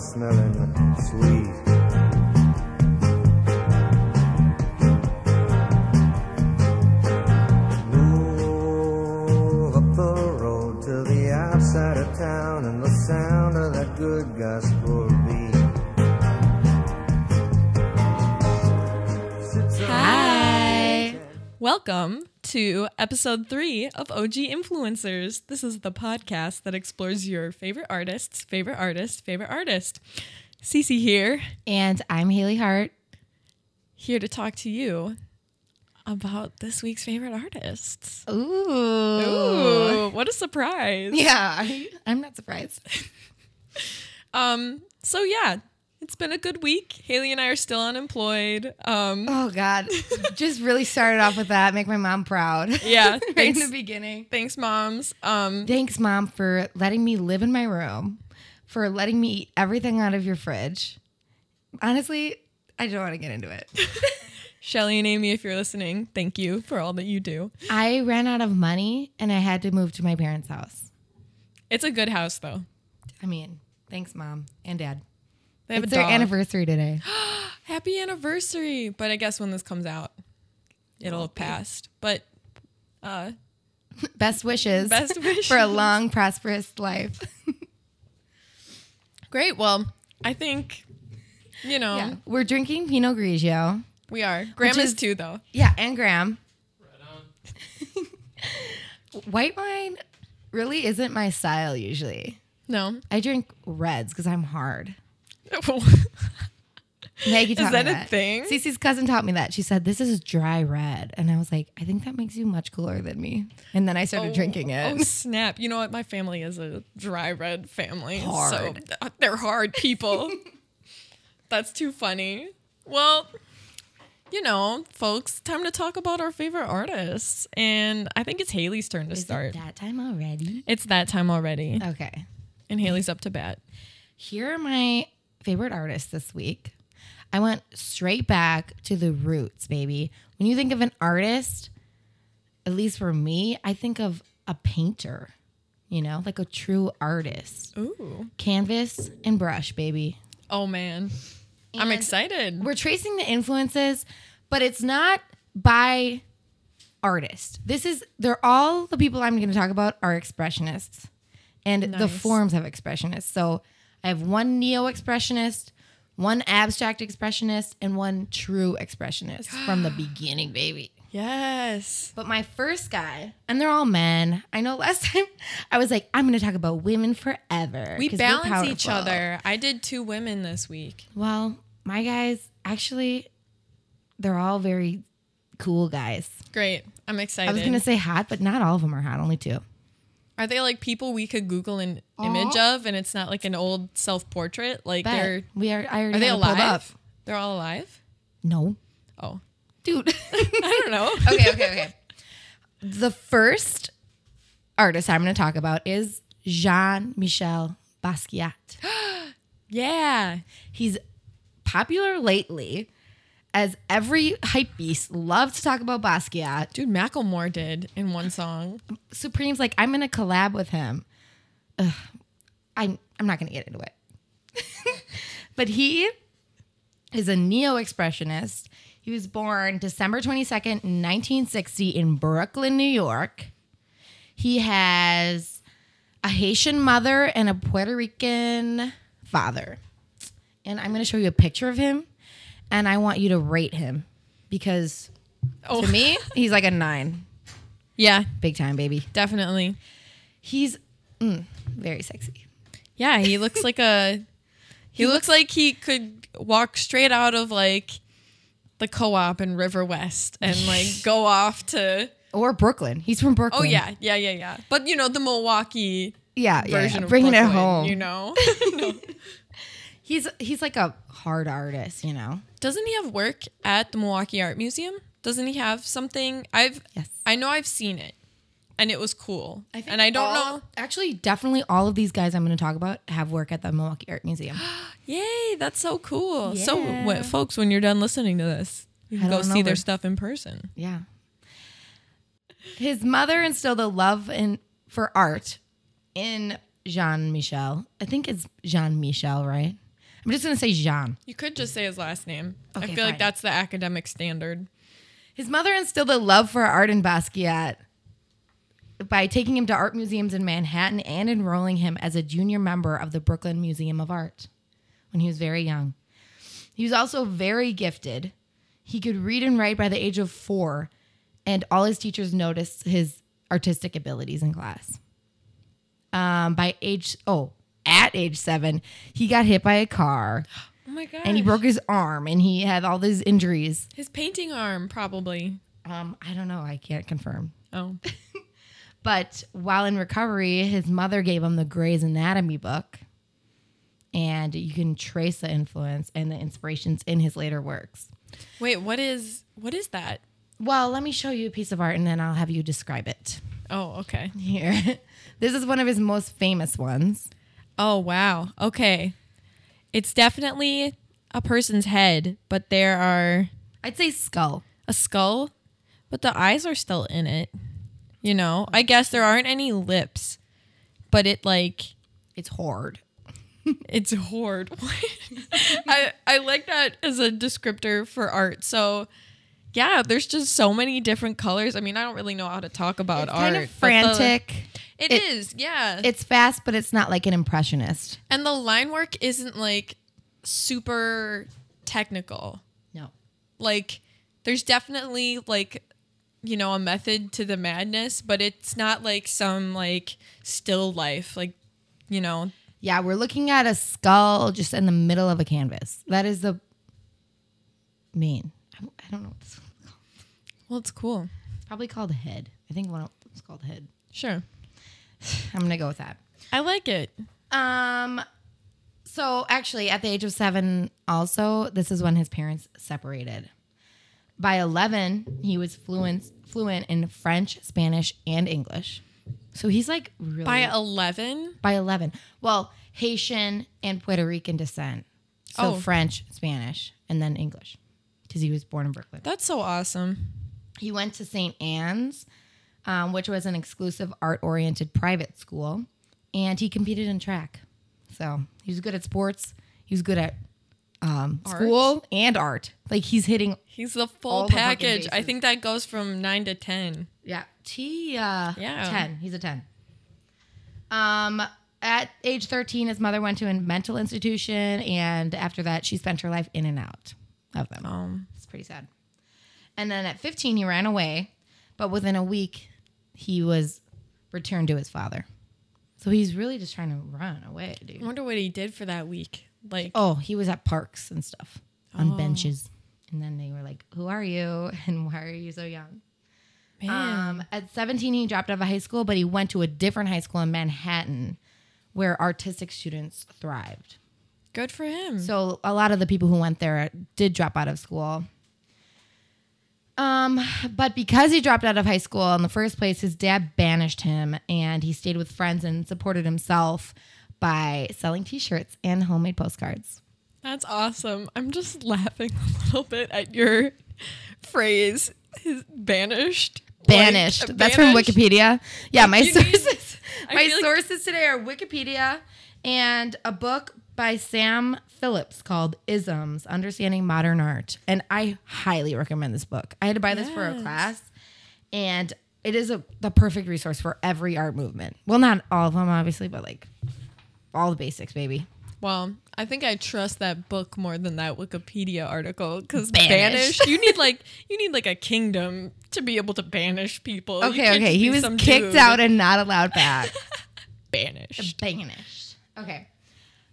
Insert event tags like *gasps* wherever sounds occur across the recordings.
smelling sweet. Move up the road to the outside of town and the sound of that good gospel beat. Hi. Welcome to episode three of OG Influencers. This is the podcast that explores your favorite artists, favorite artist, favorite artist. Cece here, And I'm Haley Hart. here to talk to you about this week's favorite artists. Ooh. Ooh, what a surprise. Yeah, *laughs* I'm not surprised. *laughs* Um, so yeah, it's been a good week. Haley and I are still unemployed. Um, Oh, God. *laughs* Just really started off with that. Make my mom proud. *laughs* yeah, *laughs* right in the beginning. thanks, moms. Um, Thanks, Mom, for letting me live in my room, for letting me eat everything out of your fridge. Honestly, I don't want to get into it. Shelly and Amy, if you're listening, thank you for all that you do. I ran out of money and I had to move to my parents' house. It's a good house though. I mean, thanks, Mom and Dad. They have it's a their dog. anniversary today. *gasps* Happy anniversary! But I guess when this comes out, it'll have passed. But uh, *laughs* Best wishes. Best wishes *laughs* For a long, prosperous life. *laughs* great. Well, I think you know Yeah. We're drinking Pinot Grigio. we are. Grandma's is- too though. Yeah, and Graham. White wine really isn't my style usually. No. I drink reds because I'm hard. *laughs* is Maggie taught that me a that. thing? Cece's cousin taught me that. She said, This is dry red. And I was like, I think that makes you much cooler than me. And then I started drinking it. Oh snap! You know what? My family is a dry red family. So Hard. uh, they're hard people. *laughs* That's too funny. Well, you know, folks, time to talk about our favorite artists, and I think it's Haley's turn to Is start. that time already? It's that time already, Okay. and Haley's up to bat. Here are my favorite artist this week. I went straight back to the roots, baby. When you think of an artist, at least for me, I think of a painter, you know, like a true artist. Ooh. Canvas and brush, baby. Oh man, I'm excited. We're tracing the influences, but it's not by artist. This is they're all the people I'm going to talk about are expressionists and the forms of expressionists. So I have one neo expressionist, one abstract expressionist, and one true expressionist from the *gasps* beginning, baby. Yes. But my first guy, and they're all men. I know last *laughs* time I was like, I'm going to talk about women forever. We're balance each other. I did two women this week. Well, my guys, actually, they're all very cool guys. Great. I'm excited. I was going to say hot, but not all of them are hot, only two. Are they like people we could Google an image of, and it's not like an old self portrait? Like But they're we are, I already are they have it pulled alive? They're all alive. No. Oh, Dude. *laughs* I don't know. *laughs* okay, okay, okay. The first artist I'm going to talk about is Jean Michel Basquiat. *gasps* yeah. He's popular lately as every hype beast loves to talk about Basquiat. Dude, Macklemore did in one song. Supreme's like, I'm gonna collab with him. Ugh, I'm I'm not gonna get into it. *laughs* but he is a neo-expressionist. He was born December 22nd, 1960 in Brooklyn, New York. He has a Haitian mother and a Puerto Rican father. And I'm gonna show you a picture of him and I want you to rate him because Oh, to me, he's like a nine. yeah, Big time, baby. definitely. He's mm, very sexy. Yeah, he looks like a. *laughs* He, looks, like he could walk straight out of like the co-op in Riverwest and *laughs* like go off to. Or Brooklyn. He's from Brooklyn. Oh yeah, yeah, yeah, yeah. But you know the Milwaukee yeah, yeah, version yeah. of Bringing it Brooklyn, home. You know. No. *laughs* He's he's like a hard artist, you know. Doesn't he have work at the Milwaukee Art Museum? Doesn't he have something? I've Yes. I know I've seen it, and it was cool. I and I don't all- know. Actually, definitely all of these guys I'm going to talk about have work at the Milwaukee Art Museum. *gasps* Yay, that's so cool. So, Yeah. what, folks, when you're done listening to this, you can go see their stuff in person. yeah. His mother instilled a love in for art in Jean Michel. I think it's Jean Michel, right? I'm just gonna say Jean. You could just say his last name. I feel fine. like that's the academic standard. His mother instilled a love for art in Basquiat by taking him to art museums in Manhattan and enrolling him as a junior member of the Brooklyn Museum of Art when he was very young. He was also very gifted. He could read and write by the age of four, and all his teachers noticed his artistic abilities in class. Um, by age, oh, at age seven, he got hit by a car *gasps* Oh my god. and he broke his arm and he had all these injuries. his painting arm, probably. Um, I don't know. I can't confirm. Oh. *laughs* But while in recovery, his mother gave him the Gray's Anatomy book. And you can trace the influence and the inspirations in his later works. Wait, what is what is that? Well, let me show you a piece of art and then I'll have you describe it. Oh, okay. Here. *laughs* this is one of his most famous ones. Oh, wow. Okay. It's definitely a person's head, but there are I'd say skull. a skull, but the eyes are still in it. You know, I guess there aren't any lips, but it like It's hard. *laughs* it's horde. *laughs* I I like that as a descriptor for art. So, yeah, there's just so many different colors. I mean, I don't really know how to talk about It's art. kind but of the- frantic. It It- is, yeah. It's fast, but it's not like an impressionist. and the line work isn't like super technical. No. like there's definitely like you know a method to the madness but it's not like some like still life like you know Yeah, we're looking at a skull just in the middle of a canvas. That is the main. I I don't know. What this is called. well it's cool It's probably called head. I think one of it's called head. sure I'm gonna go with that. i like it Um. So actually, at the age of seven, also this is when his parents separated. By eleven, he was fluent fluent in French, Spanish, and English. So he's like really by 11 by 11. Well, Haitian and Puerto Rican descent. So Oh. French, Spanish, and then English because he was born in Brooklyn. that's so awesome He went to St. Ann's, um, which was an exclusive art oriented private school, and he competed in track. So he was good at sports. He was good at um, school and art. Like he's hitting, he's the full the package i think that goes from 9 to 10 yeah, T, uh, Yeah. 10. He's a 10. Um, at age 13, his mother went to a mental institution, and after that, she spent her life in and out of them. um It's pretty sad. And then at 15, he ran away, but within a week, he was returned to his father. So he's really just trying to run away, i wonder what he did for that week like Oh, he was at parks and stuff on Oh. benches. And then they were like, Who are you? *laughs* And why are you so young? Um, at 17, he dropped out of high school, but he went to a different high school in Manhattan where artistic students thrived. good for him So a lot of the people who went there did drop out of school. Um, but because he dropped out of high school in the first place, his dad banished him and he stayed with friends and supported himself by selling t-shirts and homemade postcards. That's awesome. I'm just laughing a little bit at your phrase. His banished. Banished. Like, That's from. Wikipedia. Yeah, my need- sources. *laughs* I my feel like- sources today are Wikipedia and a book by Sam Phillips called Isms: Understanding Modern Art. And I highly recommend this book. I had to buy this for a class, and it is a the perfect resource for every art movement. Well, not all of them, obviously, but like all the basics, baby. Well, I think I trust that book more than that Wikipedia article because Banished. banished. You need like you need like a kingdom to be able to banish people. Okay, okay. He was kicked dude. out and not allowed back. *laughs* banished. Banished. Okay.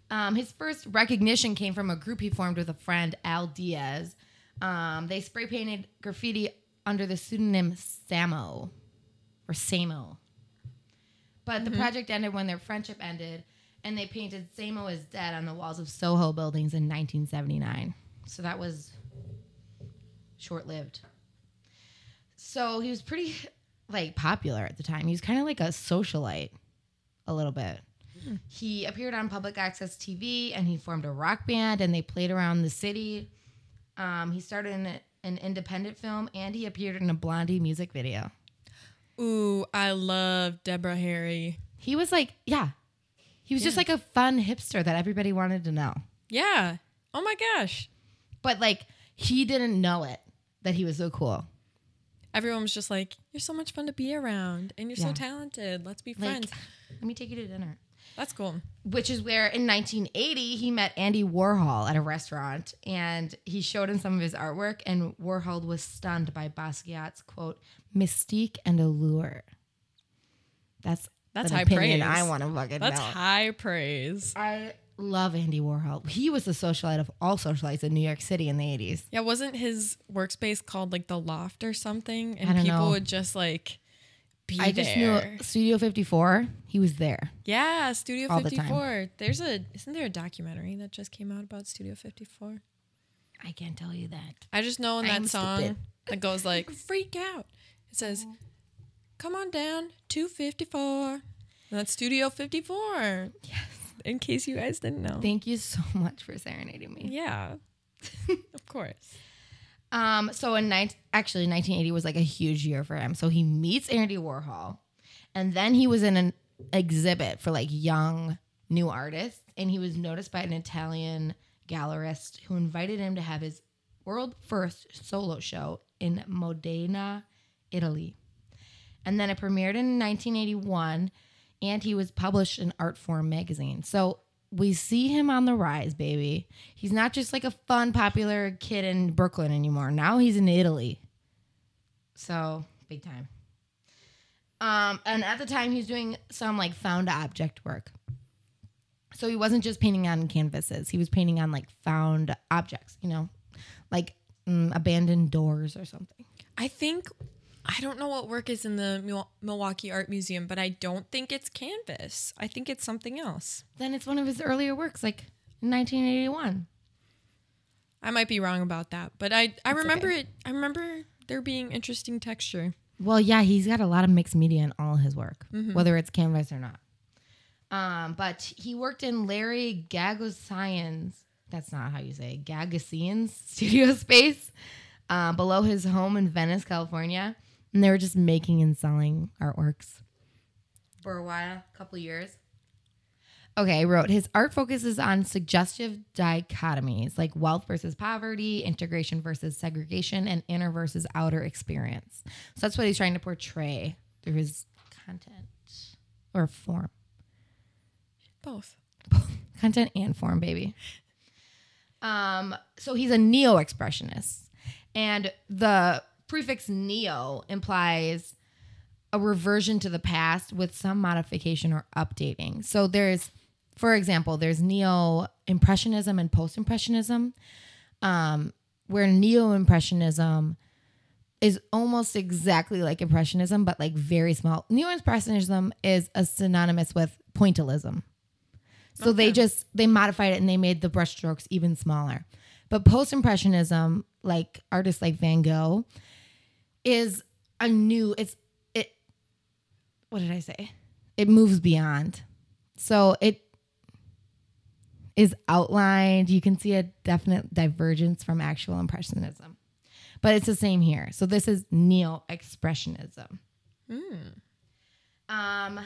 Um, his first recognition came from a group he formed with a friend, Al Diaz. Um, they spray painted graffiti under the pseudonym Samo or Samo. But the project ended when their friendship ended, and they painted Samo is dead on the walls of Soho buildings in 1979. So that was short lived. So he was pretty like popular at the time. He was kind of like a socialite a little bit. He appeared on public access TV and he formed a rock band and they played around the city. Um, he started in a- an independent film and he appeared in a Blondie music video. Ooh, I love Deborah Harry. He was like, yeah, He was just like a fun hipster that everybody wanted to know. Yeah. Oh my gosh. But like he didn't know it that he was so cool. Everyone was just like, "You're so much fun to be around, and you're so talented. Let's be Like, friends." let me take you to dinner. That's cool. Which is where in 1980 he met Andy Warhol at a restaurant and he showed him some of his artwork and Warhol was stunned by Basquiat's quote mystique and allure. That's That's high praise. I want to fucking That's know. high praise. I love Andy Warhol. He was the socialite of all socialites in New York City in the 80s. Yeah, wasn't his workspace called like the loft or something? And I don't people know. would just like be I just there. knew Studio 54. He was there. Yeah, Studio All the time. 54. There's a isn't there a documentary that just came out about Studio 54? I can't tell you that. I just know in that I'm song stupid. *laughs* that goes like freak out. It says, "Come on down, 254." And that's Studio 54. Yes. In case you guys didn't know. Thank you so *laughs* much for serenading me. yeah. *laughs* of course. Um, so in nine, actually 1980 was like a huge year for him. So he meets Andy Warhol, and then he was in an exhibit for like young new artists, and he was noticed by an Italian gallerist who invited him to have his world first solo show in Modena, Italy. And then it premiered in 1981, and he was published in Artforum magazine. So we see him on the rise, baby. He's not just like a fun, popular kid in Brooklyn anymore. Now he's in Italy. So big time. Um, and at the time, he was doing some like found object work. So he wasn't just painting on canvases; he was painting on like found objects. You know, like mm, abandoned doors or something. I think I don't know what work is in the Milwaukee Art Museum, but I don't think it's canvas. I think it's something else. Then it's one of his earlier works, like 1981. I might be wrong about that, but I I remember okay. it. I remember there being interesting texture. Well, yeah, he's got a lot of mixed media in all his work, whether it's canvas or not. Um, but he worked in Larry Gagosian's, that's not how you say it, Gagosian's *laughs* studio space uh, below his home in Venice, California. And they were just making and selling artworks for a while, a couple years. Okay, I wrote his art focuses on suggestive dichotomies like wealth versus poverty, integration versus segregation, and inner versus outer experience. So that's what he's trying to portray through his content or form. Both. *laughs* Content and form, baby. Um, so he's a neo-expressionist. And the prefix neo implies a reversion to the past with some modification or updating. So there's, for example, there's neo impressionism and post impressionism, um, where neo impressionism is almost exactly like impressionism, but like very small. Neo impressionism is a synonymous with pointillism. So they just they modified it and they made the brushstrokes even smaller. But post impressionism, like artists like Van Gogh, is a new it's it what did I say? It moves beyond. So it is outlined. You can see a definite divergence from actual impressionism. But it's the same here. So this is neo expressionism. Um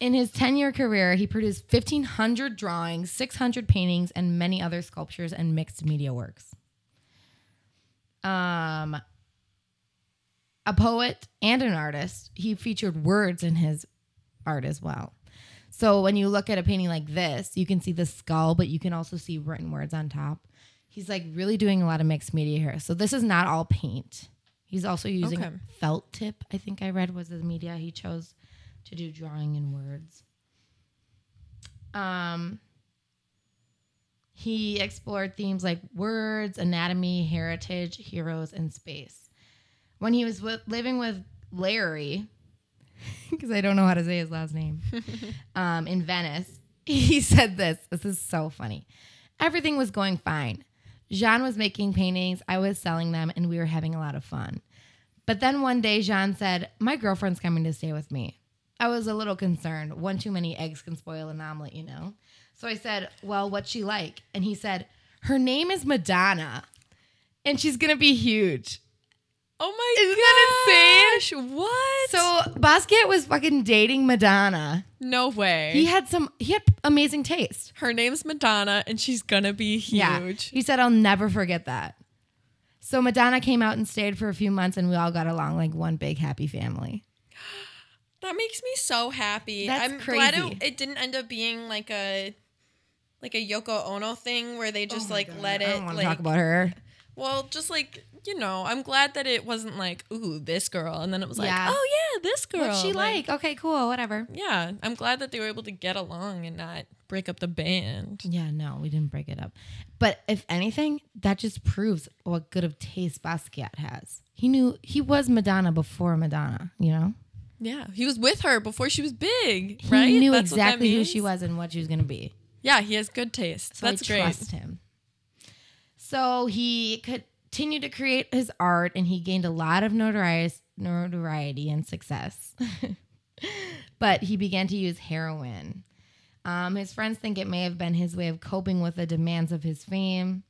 in his 10 year career, he produced 1,500 drawings, 600 paintings, and many other sculptures and mixed media works. Um, a poet and an artist, he featured words in his art as well. So when you look at a painting like this, you can see the skull, but you can also see written words on top. He's like really doing a lot of mixed media here. So this is not all paint. He's also using Okay. felt tip, I think I read was the media he chose to do drawing in words. Um, he explored themes like words, anatomy, heritage, heroes, and space. When he was with, living with Larry, *laughs* because I don't know how to say his last name, *laughs* um, in Venice, *laughs* he said this. This is so funny. Everything was going fine. Jean was making paintings, I was selling them, and we were having a lot of fun. But then one day, Jean said, My girlfriend's coming to stay with me. I was a little concerned. One too many eggs can spoil an omelet, you know? So I said, Well, what's she like? And he said, Her name is Madonna, and she's gonna be huge. Oh my Isn't that gosh. What? So Basquiat was fucking dating Madonna. no way. He had some. He had amazing taste. Her name's Madonna and she's gonna be huge. He said, "I'll never forget that." So Madonna came out and stayed for a few months, and we all got along like one big happy family. *gasps* That makes me so happy. That's I'm glad crazy. it, it didn't end up being like a like a Yoko Ono thing where they oh just like let Oh I it don't want to like talk about her. Well, just like you know, I'm glad that it wasn't like ooh this girl, and then it was like Yeah. oh yeah this girl. What's she like? Okay, cool, whatever. Yeah, I'm glad that they were able to get along and not break up the band. Yeah, no, we didn't break it up. But if anything, that just proves what good of taste Basquiat has. He knew he was Madonna before Madonna. You know, Yeah, he was with her before she was big, right? he knew That's what that exactly who means? she was and what she was going to be. Yeah, he has good taste. So That's I great. trust him. So he continued to create his art, and he gained a lot of notoriety, and success. *laughs* but he began to use heroin. Um, his friends think it may have been his way of coping with the demands of his fame,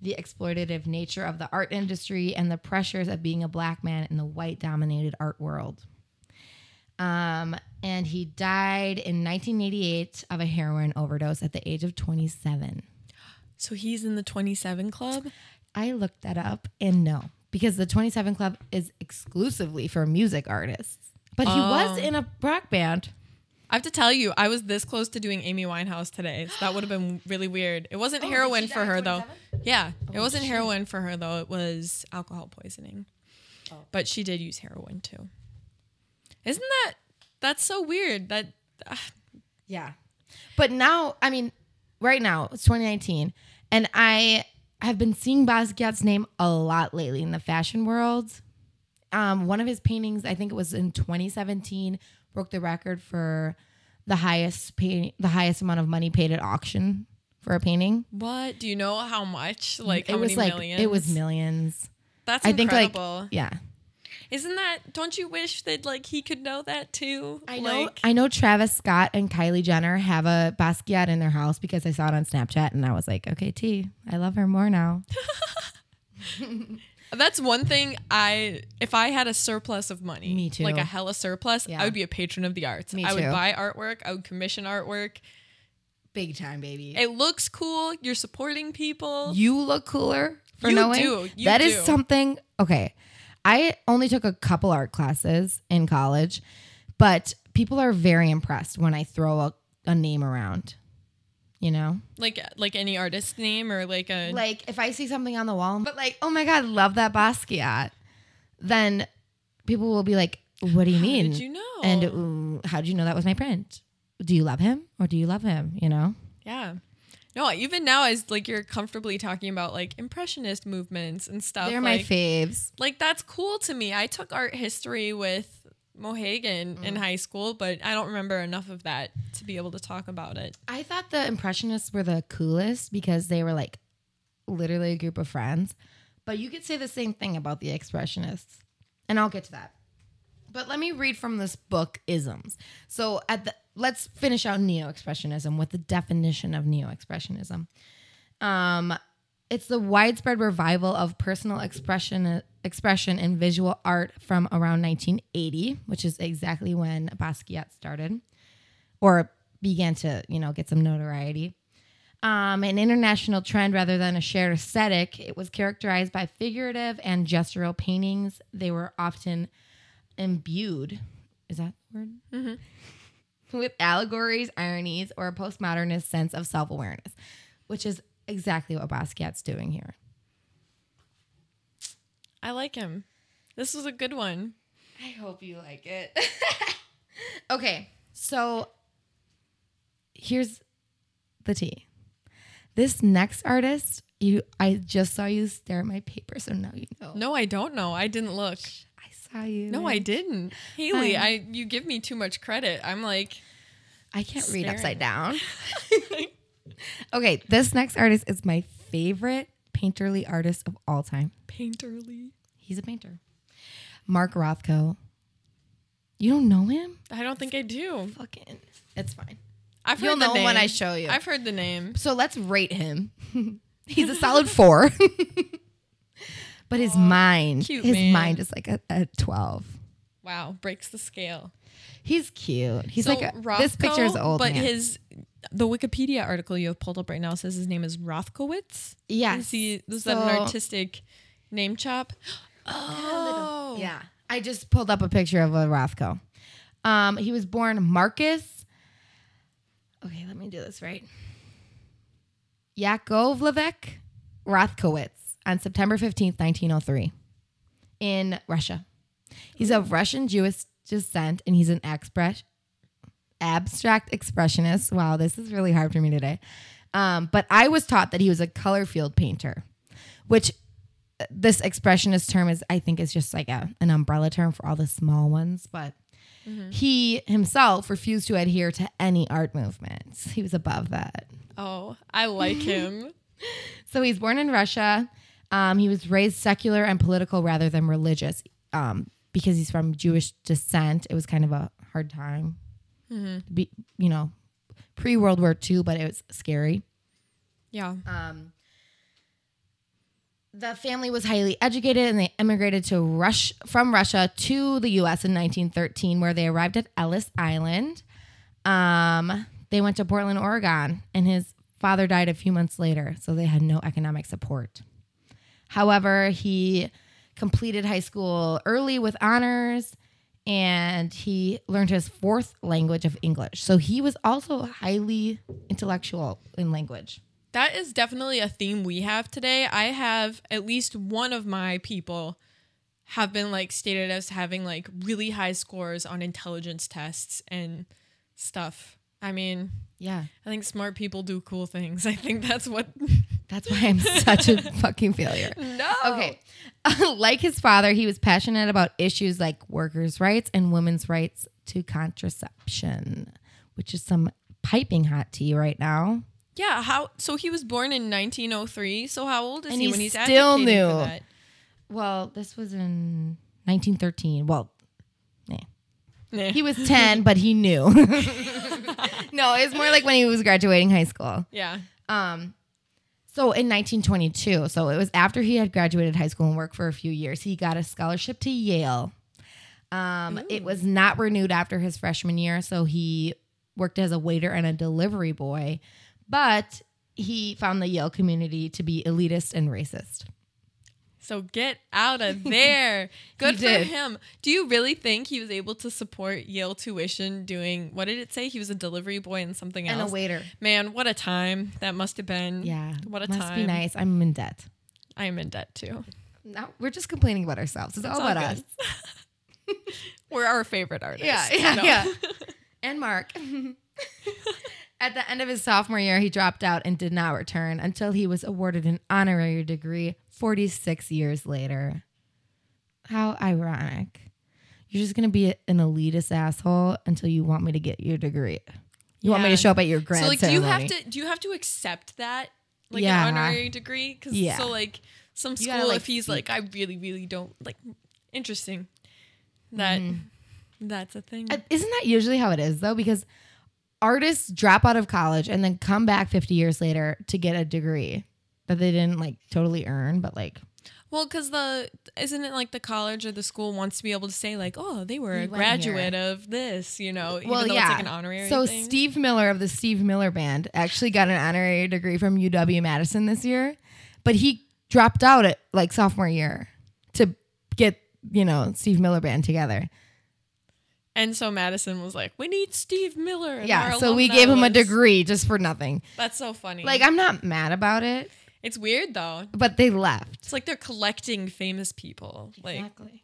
the exploitative nature of the art industry, and the pressures of being a black man in the white dominated art world. Um, and he died in 1988 of a heroin overdose at the age of 27. So he's in the 27 club. I looked that up and no, because the 27 Club is exclusively for music artists. But he was Oh. in a rock band. I have to tell you, I was this close to doing Amy Winehouse today. So that would have been really weird. It wasn't Oh, heroin for her though. 27? Yeah, it wasn't heroin for her though. It was alcohol poisoning. Oh. But she did use heroin too. Isn't that that's so weird? That ah, Yeah. But now, I mean, right now, it's 2019, and I have been seeing Basquiat's name a lot lately in the fashion world. Um, one of his paintings, I think it was in 2017, broke the record for the highest pay, the highest amount of money paid at auction for a painting. what? Do you know how much? Like how it was many like millions? it was millions. That's I think incredible. like yeah. Isn't that? Don't you wish that like he could know that too? I know. Like, I know Travis Scott and Kylie Jenner have a Basquiat in their house because I saw it on Snapchat and I was like, okay, T, I love her more now. *laughs* *laughs* That's one thing I if I had a surplus of money, Me too. like a hella surplus, Yeah. I would be a patron of the arts. Me too. I would buy artwork, I would commission artwork. Big time, baby. It looks cool, you're supporting people. you look cooler for You knowing. do. You That is do. something. Okay, I only took a couple art classes in college, but people are very impressed when I throw a, a name around. You know, Like like any artist name or like a like if I see something on the wall, but like, oh my god, love that Basquiat, then people will be like, "What do you mean? did you know? And um, how did you know that was my print? Do you love him or do you love him? You know." yeah. No, even now as like you're comfortably talking about like impressionist movements and stuff. They're my faves. like that's cool to me. I took art history with Mohegan in Mm. high school, but I don't remember enough of that to be able to talk about it. I thought the Impressionists were the coolest because they were like literally a group of friends. But you could say the same thing about the Expressionists. And I'll get to that. But let me read from this book, Isms. So at the let's finish out neo-expressionism with the definition of neo-expressionism. Um it's the widespread revival of personal expression expression in visual art from around 1980, which is exactly when Basquiat started or began to, you know, get some notoriety. Um, an international trend rather than a shared aesthetic, it was characterized by figurative and gestural paintings. They were often imbued, is that the word? Mm-hmm. With allegories, ironies, or a postmodernist sense of self awareness, which is exactly what Basquiat's doing here. I like him. This was a good one. I hope you like it. *laughs* okay, so here's the tea. This next artist, you I just saw you stare at my paper, so now you know. No, I don't know. I didn't look. I saw you. No, I didn't. Haley, I- I you give me too much credit. I'm like I can't read upside down. *laughs* okay, this next artist is my favorite painterly artist of all time. painterly. He's a painter. Mark Rothko. You don't know him? I don't think I do. Fucking. It's fine. I've You'll heard the know name. when I show you. I've heard the name. So let's rate him. *laughs* He's a solid four. *laughs* but his mind, cute his man. mind is like a, a twelve. Wow, breaks the scale. He's cute. He's like a, this picture is old, but man. his the Wikipedia article you have pulled up right now says his name is Rothkowitz. yes, Is he was that an So- artistic name chop? *gasps* Oh, Yeah, I just pulled up a picture of a Rothko. Um, he was born Marcus. Okay, let me do this right. Yakovlevich Rothkowitz on September fifteenth, nineteen oh three, in Russia. He's of Russian Jewish descent, and he's an express abstract expressionist. Wow, this is really hard for me today. Um, but I was taught that he was a color field painter, which uh, this expressionist term is, I think, is just like a, an umbrella term for all the small ones. But he himself refused to adhere to any art movements. He was above that. Oh, I like him. *laughs* So he's born in Russia. Um, he was raised secular and political rather than religious um, because he's from Jewish descent. It was kind of a hard time, be, you know, pre World War II, but it was scary. Yeah. Um, the family was highly educated and they immigrated to Rush from Russia to the US in 1913 where they arrived at Ellis Island. Um, they went to Portland, Oregon, and his father died a few months later, so they had no economic support. However, he completed high school early with honors and he learned his fourth language of English. So he was also highly intellectual in language. That is definitely a theme we have today. I have at least one of my people have been like stated as having like really high scores on intelligence tests and stuff. I mean, Yeah. I think smart people do cool things. *laughs* I think that's what That's why I'm such a *laughs* fucking failure. No. Okay. *laughs* like his father, he was passionate about issues like workers' rights and women's rights to contraception, which is some piping hot tea right now. Yeah, how so he was born in 1903. So how old is And he he's when he's still new. for that? Well, this was in 1913. Well, yeah. Nah. He was 10, but he knew. *laughs* no, it's more like when he was graduating high school. yeah. Um, so in 1922, so it was after he had graduated high school and worked for a few years, he got a scholarship to Yale. Um, it was not renewed after his freshman year, so he worked as a waiter and a delivery boy, but he found the Yale community to be elitist and racist. So get out of there. *laughs* Good for did. him. Do you really think he was able to support Yale tuition doing what did it say? He was a delivery boy and something else. And a waiter. Man, what a time that must have been. Yeah. What a must time. be nice. I'm in debt. I am in debt too. No, we're just complaining about ourselves. It's, all all about good. us. *laughs* We're our favorite artists. Yeah, yeah, No. yeah. *laughs* and Mark. At the end of his sophomore year, he dropped out and did not return until he was awarded an honorary degree 46 years later. How ironic. You're just going to be an elitist asshole until you want me to get your degree. You want me to show up at your grad So like, do you have to do you have to accept that like Yeah. an honorary degree? Because Yeah. so like some school, gotta, like, if he's like, I really, really don't like. Interesting. That that's a thing. Uh, Isn't that usually how it is though? Because artists drop out of college and then come back 50 years later to get a degree that they didn't like totally earn, but like Well, because the isn't it like the college or the school wants to be able to say like, oh, they were a graduate of this, you know, even well, though yeah. it's like an honorary. so thing. Steve Miller of the Steve Miller Band actually got an honorary degree from UW Madison this year, but he dropped out at like sophomore year to get you know Steve Miller Band together. and so Madison was like, we need Steve Miller. Yeah, so we gave him a degree just for nothing. That's so funny. Like I'm not mad about it, it's weird though. but they left. It's like they're collecting famous people. Like, Exactly.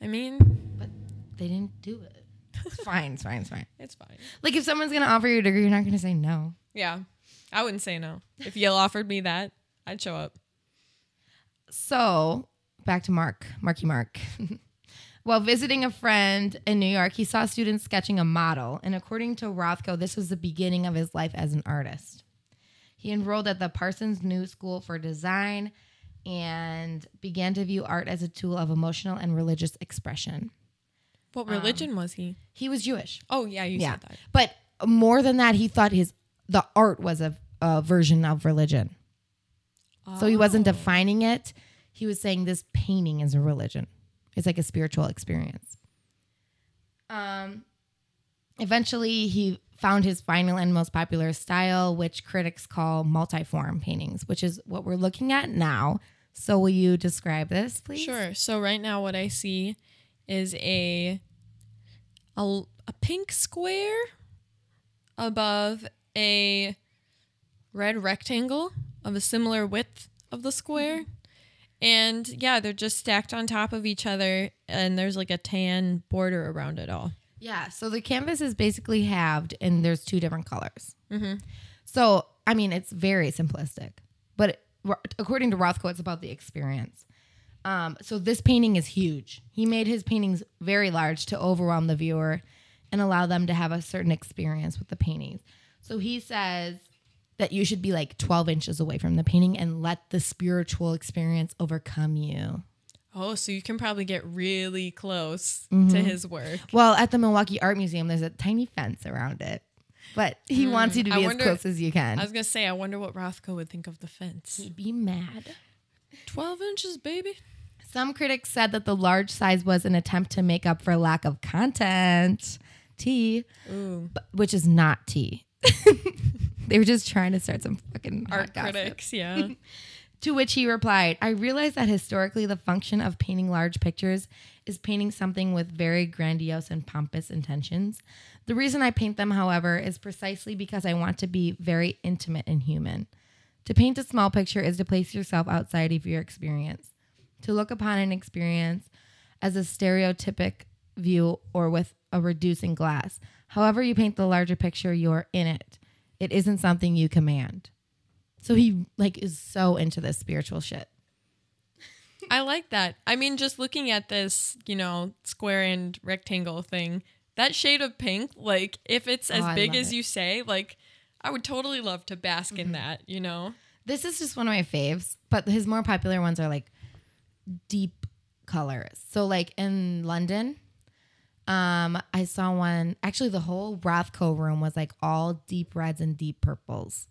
I mean, But they didn't do it. It's *laughs* fine. It's fine. It's fine. it's fine. Like if someone's gonna offer you a degree, you're not gonna say no. Yeah, I wouldn't say no. If Yale offered me that, I'd show up. So back to Mark, Marky Mark. *laughs* While visiting a friend in New York, he saw students sketching a model, and according to Rothko, this was the beginning of his life as an artist. He enrolled at the Parsons New School for Design and began to view art as a tool of emotional and religious expression. What religion was he? He was Jewish. Oh yeah, you yeah. said that. But more than that, he thought his the art was a, a version of religion. So he wasn't Oh. defining it. he was saying this painting is a religion. It's like a spiritual experience. Um, eventually, he found his final and most popular style, which critics call multiform paintings, which is what we're looking at now. So, will you describe this, please? Sure. So right now, what I see is a a, a pink square above a red rectangle of a similar width of the square. And yeah, they're just stacked on top of each other, and there's like a tan border around it all. Yeah. So the canvas is basically halved, and there's two different colors. So I mean, it's very simplistic, but it, according to Rothko, it's about the experience. Um, so this painting is huge. He made his paintings very large to overwhelm the viewer and allow them to have a certain experience with the paintings. So he says that you should be like 12 inches away from the painting and let the spiritual experience overcome you. Oh, so you can probably get really close Mm-hmm. to his work. Well, at the Milwaukee Art Museum, there's a tiny fence around it, but he wants you to. I be wonder- as close as you can. I was gonna say, I wonder what Rothko would think of the fence. He'd be mad. Twelve inches, baby. Some critics said that the large size was an attempt to make up for lack of content, tea, but, which is not tea. *laughs* they were just trying to start some fucking art critics, yeah. *laughs* To which he replied, I realize that historically the function of painting large pictures is painting something with very grandiose and pompous intentions. The reason I paint them, however, is precisely because I want to be very intimate and human. To paint a small picture is to place yourself outside of your experience, to look upon an experience as a stereotypic view or with a reducing glass. However, you paint the larger picture, you're in it. It isn't something you command. So he like is so into this spiritual shit. I like that. I mean, just looking at this, you know, square and rectangle thing, that shade of pink, like if it's as Oh, big as it. Mm-hmm. you say, like I would totally love to bask in that, you know? This is just one of my faves, but his more popular ones are like deep colors. So like in London, um, I saw one. Actually, the whole Rothko room was like all deep reds and deep purples.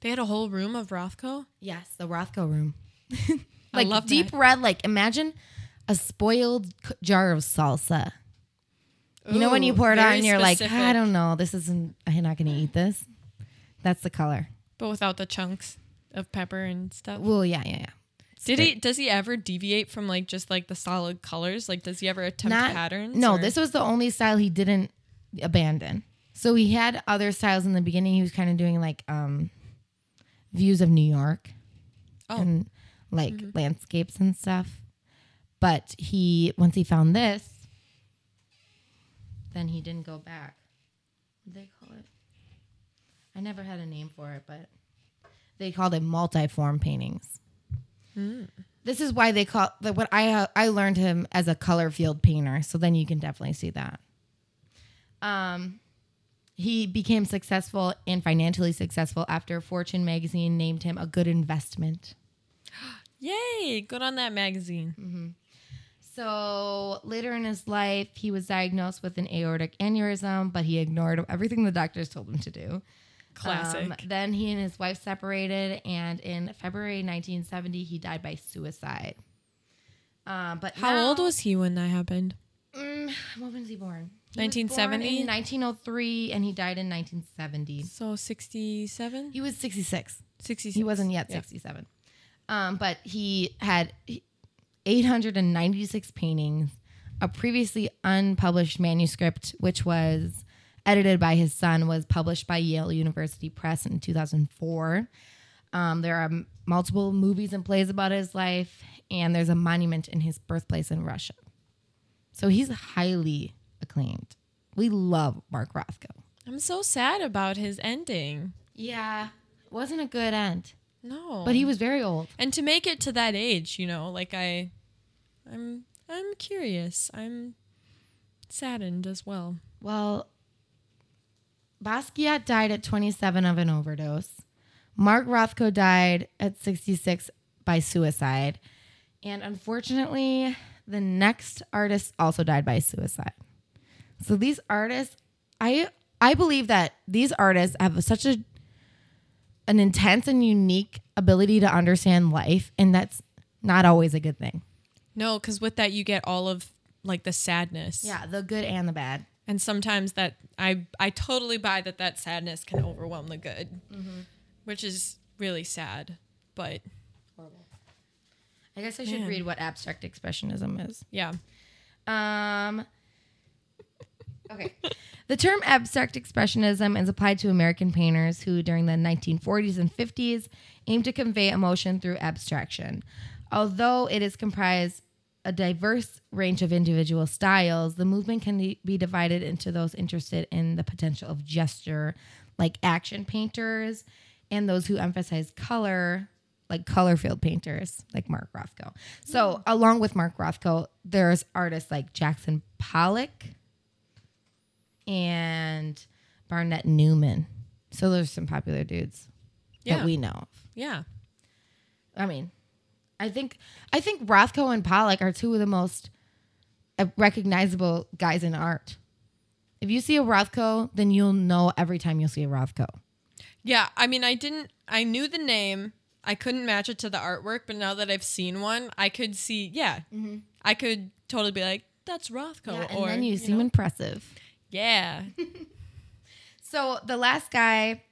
They had a whole room of Rothko. Yes, the Rothko room. *laughs* I like love deep that. red. Like imagine a spoiled c- jar of salsa. You know when you pour it out and you're like, I don't know, this isn't. I'm not gonna eat this. That's the color. but without the chunks of pepper and stuff. Well, yeah, yeah, yeah. Did he? Does he ever deviate from like just like the solid colors? Like, does he ever attempt Not- patterns? No, or- this was the only style he didn't abandon. So he had other styles in the beginning. He was kind of doing like um views of New York Oh. and like landscapes and stuff. But he once he found this, then he didn't go back. What they call it? I never had a name for it, but they called it multi-form paintings. This is why they call the, what I I learned him as a color field painter. So then you can definitely see that. Um, he became successful and financially successful after Fortune magazine named him a good investment. *gasps* Yay! Good on that magazine. So later in his life, he was diagnosed with an aortic aneurysm, but he ignored everything the doctors told him to do. Classic. Um, then he and his wife separated, and in February 1970, he died by suicide. Um, but How now- old was he when that happened? Mm, when was he born? He was 1970? in 1903, and he died in 1970. So 67? He was 66. 66. He wasn't yet Yeah. 67. Um, but he had 896 paintings, a previously unpublished manuscript, which was edited by his son, was published by Yale University Press in 2004. Um, there are m- multiple movies and plays about his life, and there's a monument in his birthplace in Russia. So he's highly acclaimed. We love Mark Rothko. I'm so sad about his ending. Yeah, wasn't a good end, No. but he was very old. and to make it to that age, you know, like I I'm I'm curious. I'm saddened as well. Well, Basquiat died at 27 of an overdose. Mark Rothko died at 66 by suicide. And unfortunately, the next artist also died by suicide. So these artists, I I believe that these artists have such a an intense and unique ability to understand life and that's not always a good thing. No, because with that you get all of like the sadness. Yeah, the good and the bad. And sometimes that I I totally buy that that sadness can overwhelm the good, which is really sad. But I guess I should Man. read what abstract expressionism is. yeah, Um, okay. The term abstract expressionism is applied to American painters who, during the 1940s and 50s, aimed to convey emotion through abstraction. Although it is comprised a diverse range of individual styles, the movement can be divided into those interested in the potential of gesture, like action painters, and those who emphasize color, like color field painters, like Mark Rothko. So, hmm. along with Mark Rothko, there's artists like Jackson Pollock and Barnett Newman. So, there's some popular dudes Yeah. that we know of. yeah, I mean, I think I think Rothko and Pollock are two of the most uh, recognizable guys in art. If you see a Rothko, then you'll know every time you'll see a Rothko. yeah. I mean, I didn't. I knew the name. I couldn't match it to the artwork, but now that I've seen one, I could see. Yeah, I could totally be like, "That's Rothko." Yeah, and or then you, you seem know, impressive. Yeah, *laughs* So the last guy,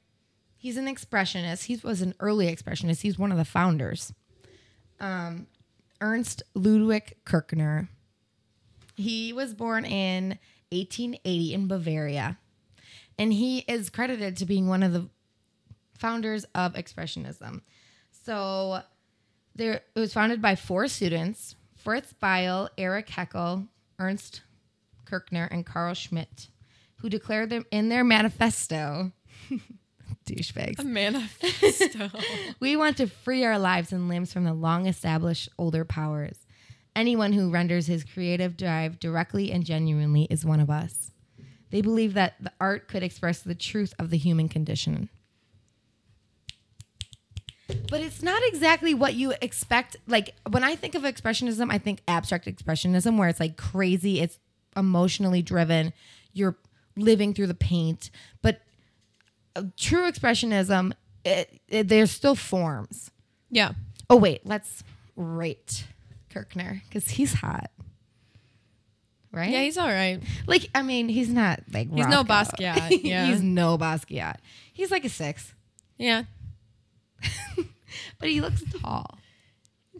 he's an expressionist. He was an early expressionist. He's one of the founders. Um, Ernst Ludwig Kirchner. He was born in 1880 in Bavaria, and he is credited to being one of the founders of expressionism. So there, it was founded by four students: Fritz Beil, Eric Heckel, Ernst Kirchner, and Carl Schmidt who declared them in their manifesto. *laughs* Douchebags. a manifesto. *laughs* We want to free our lives and limbs from the long established older powers. Anyone who renders his creative drive directly and genuinely is one of us. They believe that the art could express the truth of the human condition. But it's not exactly what you expect. Like when I think of expressionism, I think abstract expressionism, where it's like crazy, it's emotionally driven, you're living through the paint. But uh, true expressionism, it, it, there's still forms. yeah, Oh wait, let's rate Kirkner because he's hot, right? yeah. He's all right. like I mean, he's not like He's no. Basquiat, *laughs* yeah. he's no Basquiat. He's like a six, Yeah. *laughs* but he looks tall.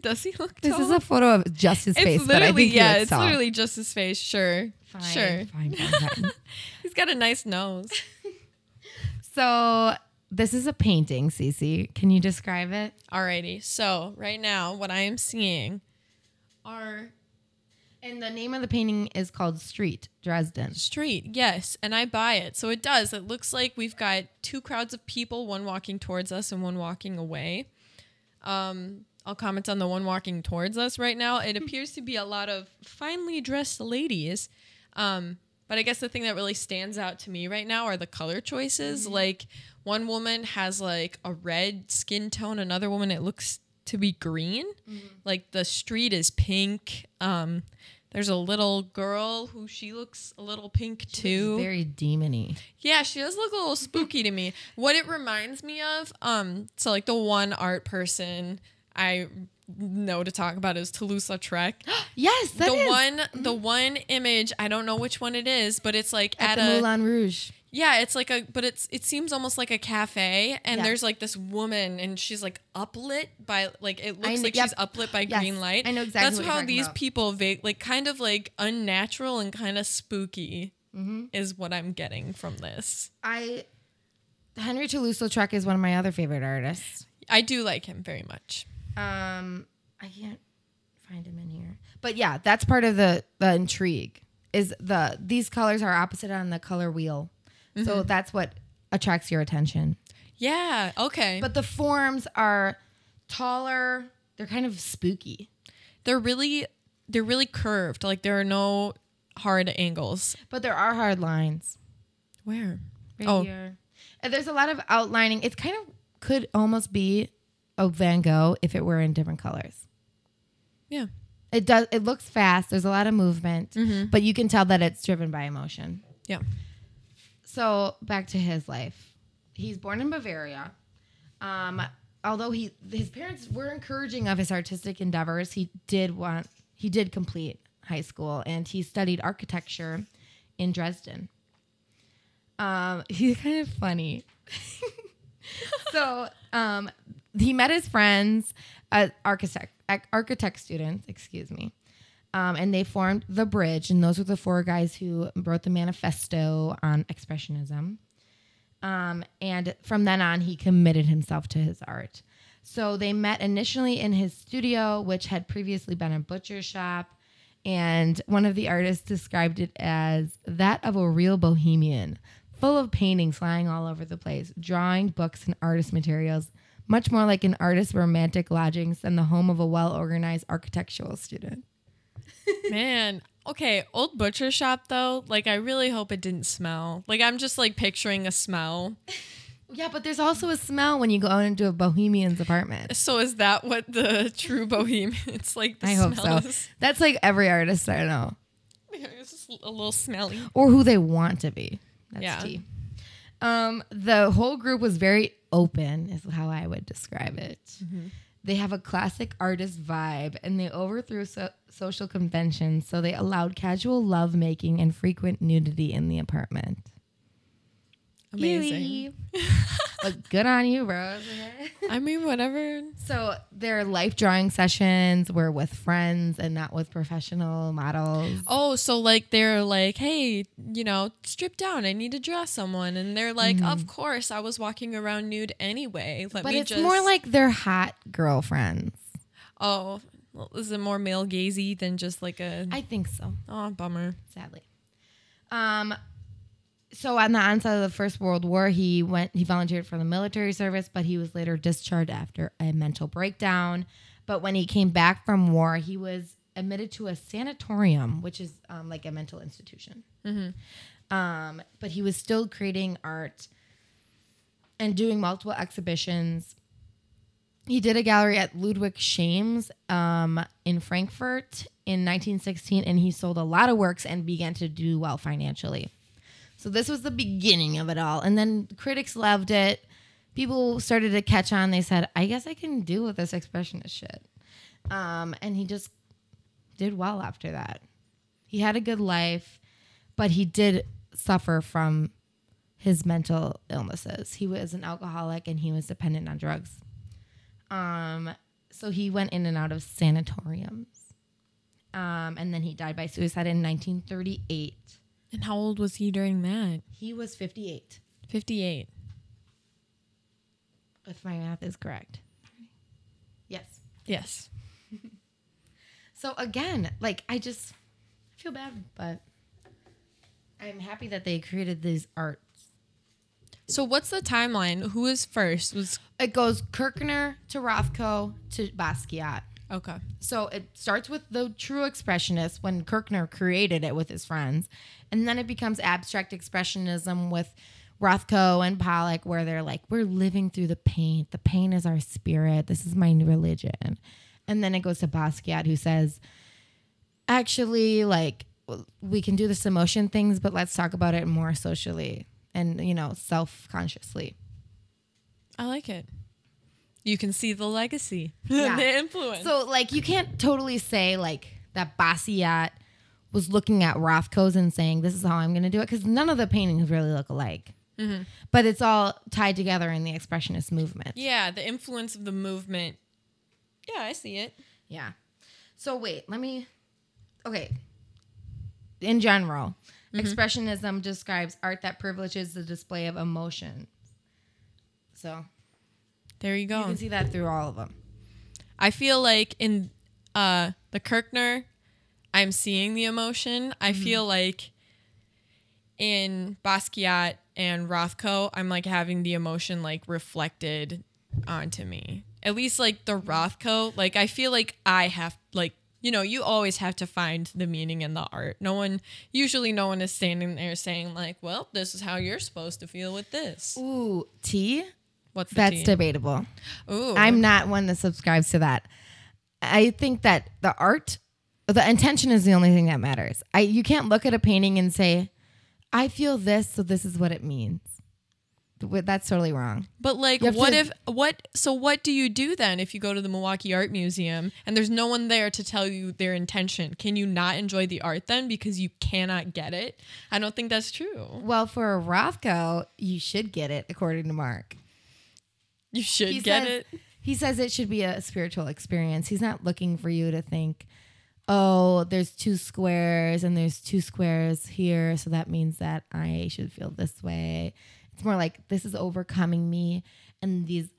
Does he look This tall? is a photo of just his it's face, but I literally think yeah, it's tall. literally just his face. Sure, Fine, sure. fine, fine. *laughs* He's got a nice nose. *laughs* so this is a painting, Cece. Can you describe it? Alrighty. So right now, what I am seeing are And the name of the painting is called Street Dresden. street. Yes, and I buy it. So it does. It looks like we've got two crowds of people, one walking towards us and one walking away. Um, I'll comment on the one walking towards us right now. It appears to be a lot of finely dressed ladies. Um, but I guess the thing that really stands out to me right now are the color choices. Like one woman has like a red skin tone, another woman it looks to be green. Like the street is pink. Um, there's a little girl who she looks a little pink too. Very demony. Yeah, she does look a little *laughs* spooky to me. What it reminds me of, um, so like the one art person I know to talk about is Toulouse-Lautrec. *gasps* Yes, that the is. one, the one image, I don't know which one it is, but it's like at, at, the a Moulin Rouge. yeah, it's like a, but it's it seems almost like a cafe, and Yeah. there's like this woman, and she's like uplit by like it looks kn- like yep. she's uplit by Yes, green light. I know exactly That's how these about. people va- like kind of like unnatural and kind of spooky Mm-hmm. is what I'm getting from this. I Henri Toulouse-Lautrec is one of my other favorite artists. I do like him very much. Um, I can't find him in here, but yeah, that's part of the the intrigue. Is the these colors are opposite on the color wheel, so that's what attracts your attention. Yeah. Okay. But the forms are taller. They're kind of spooky, they're really they're really curved. Like there are no hard angles. but there are hard lines. Where? Right Oh. here. And there's a lot of outlining. It's kind of could almost be a Van Gogh if it were in different colors. Yeah. It does. It looks fast. There's a lot of movement, Mm-hmm. but you can tell that it's driven by emotion. Yeah. So back to his life. He's born in Bavaria. Um, although he his parents were encouraging of his artistic endeavors, he did want he did complete high school and he studied architecture in Dresden. Um, *laughs* he's kind of funny. *laughs* so um, he met his friends, uh, architect architect students, excuse me, um, and they formed the Bridge, and those were the four guys who wrote the manifesto on expressionism. Um, and from then on, he committed himself to his art. So they met initially in his studio, which had previously been a butcher shop. And one of the artists described it as that of a real bohemian, full of paintings lying all over the place, drawing, books, and artist materials, much more like an artist's romantic lodgings than the home of a well organized architectural student. *laughs* Man, okay, old butcher shop though. Like, I really hope it didn't smell. Like, I'm just like picturing a smell. Yeah, but there's also a smell when you go out into a bohemian's apartment. So is that what the true bohemian? It's like the I hope so. is- That's like every artist I know, Yeah, *laughs* It's just a little smelly. or who they want to be. That's Yeah. tea. Um, the whole group was very open, is how I would describe it. They have a classic artist vibe, and they overthrew so- social conventions, so they allowed casual lovemaking and frequent nudity in the apartment. Amazing. *laughs* Good on you, bro. I mean, whatever. So their life drawing sessions were with friends and not with professional models. Oh, so like they're like, hey, you know, strip down. I need to draw someone, and they're like, of course. I was walking around nude anyway. Let Mm-hmm. but me it's just. more like they're hot girlfriends. oh, well, is it more male gazy than just like a? I think so, oh, bummer. sadly. Um, so on the onset of the First World War, he went. He volunteered for the military service, but he was later discharged after a mental breakdown. But when he came back from war, he was admitted to a sanatorium, which is um, like a mental institution. Um, but he was still creating art and doing multiple exhibitions. He did a gallery at Ludwig Schames um, in Frankfurt in 1916, and he sold a lot of works and began to do well financially. So this was the beginning of it all, and then critics loved it. People started to catch on. They said, "I guess I can do with this expressionist shit," um, and he just did well after that. He had a good life, but he did suffer from his mental illnesses. He was an alcoholic and he was dependent on drugs. Um, so he went in and out of sanatoriums. Um, and then he died by suicide in 1938. And how old was he during that? He was 58, Fifty-eight. if my math is correct. Yes. Yes. *laughs* So again, like I just I feel bad, but I'm happy that they created these arts. So what's the timeline? Who is first? Was It goes Kirchner to Rothko to Basquiat. Okay. So it starts with the true expressionist when Kirchner created it with his friends, and then it becomes abstract expressionism with Rothko and Pollock, where they're like, "We're living through the paint. The paint is our spirit. This is my new religion." And then it goes to Basquiat, who says, "Actually, like we can do this emotion things, but let's talk about it more socially and you know self consciously." I like it. You can see the legacy, Yeah. the influence. So like you can't totally say like that Basquiat was looking at Rothko's and saying this is how I'm going to do it because none of the paintings really look alike. Mm-hmm. But it's all tied together in the expressionist movement. yeah, the influence of the movement. Yeah, I see it. Yeah. So wait, let me. Okay. In general, mm-hmm. expressionism describes art that privileges the display of emotion. So There you go. you can see that through all of them. I feel like in uh the Kirkner, I'm seeing the emotion. I feel like in Basquiat and Rothko, I'm like having the emotion like reflected onto me. At least like the Rothko, like I feel like I have like you know, you always have to find the meaning in the art. No one usually no one is standing there saying like, "Well, this is how you're supposed to feel with this." Ooh, tea? What's That's tea? debatable. Ooh. I'm not one that subscribes to that. I think that the art, the intention is the only thing that matters. I you can't look at a painting and say, "I feel this, so this is what it means." that's totally wrong. But like, what to- if what? So what do you do then if you go to the Milwaukee Art Museum and there's no one there to tell you their intention? Can you not enjoy the art then because you cannot get it? I don't think that's true. Well, for a Rothko, you should get it according to Mark. You should He get says, it. He says it should be a spiritual experience. He's not looking for you to think, oh, there's two squares and there's two squares here, so that means that I should feel this way. It's more like this is overcoming me, and these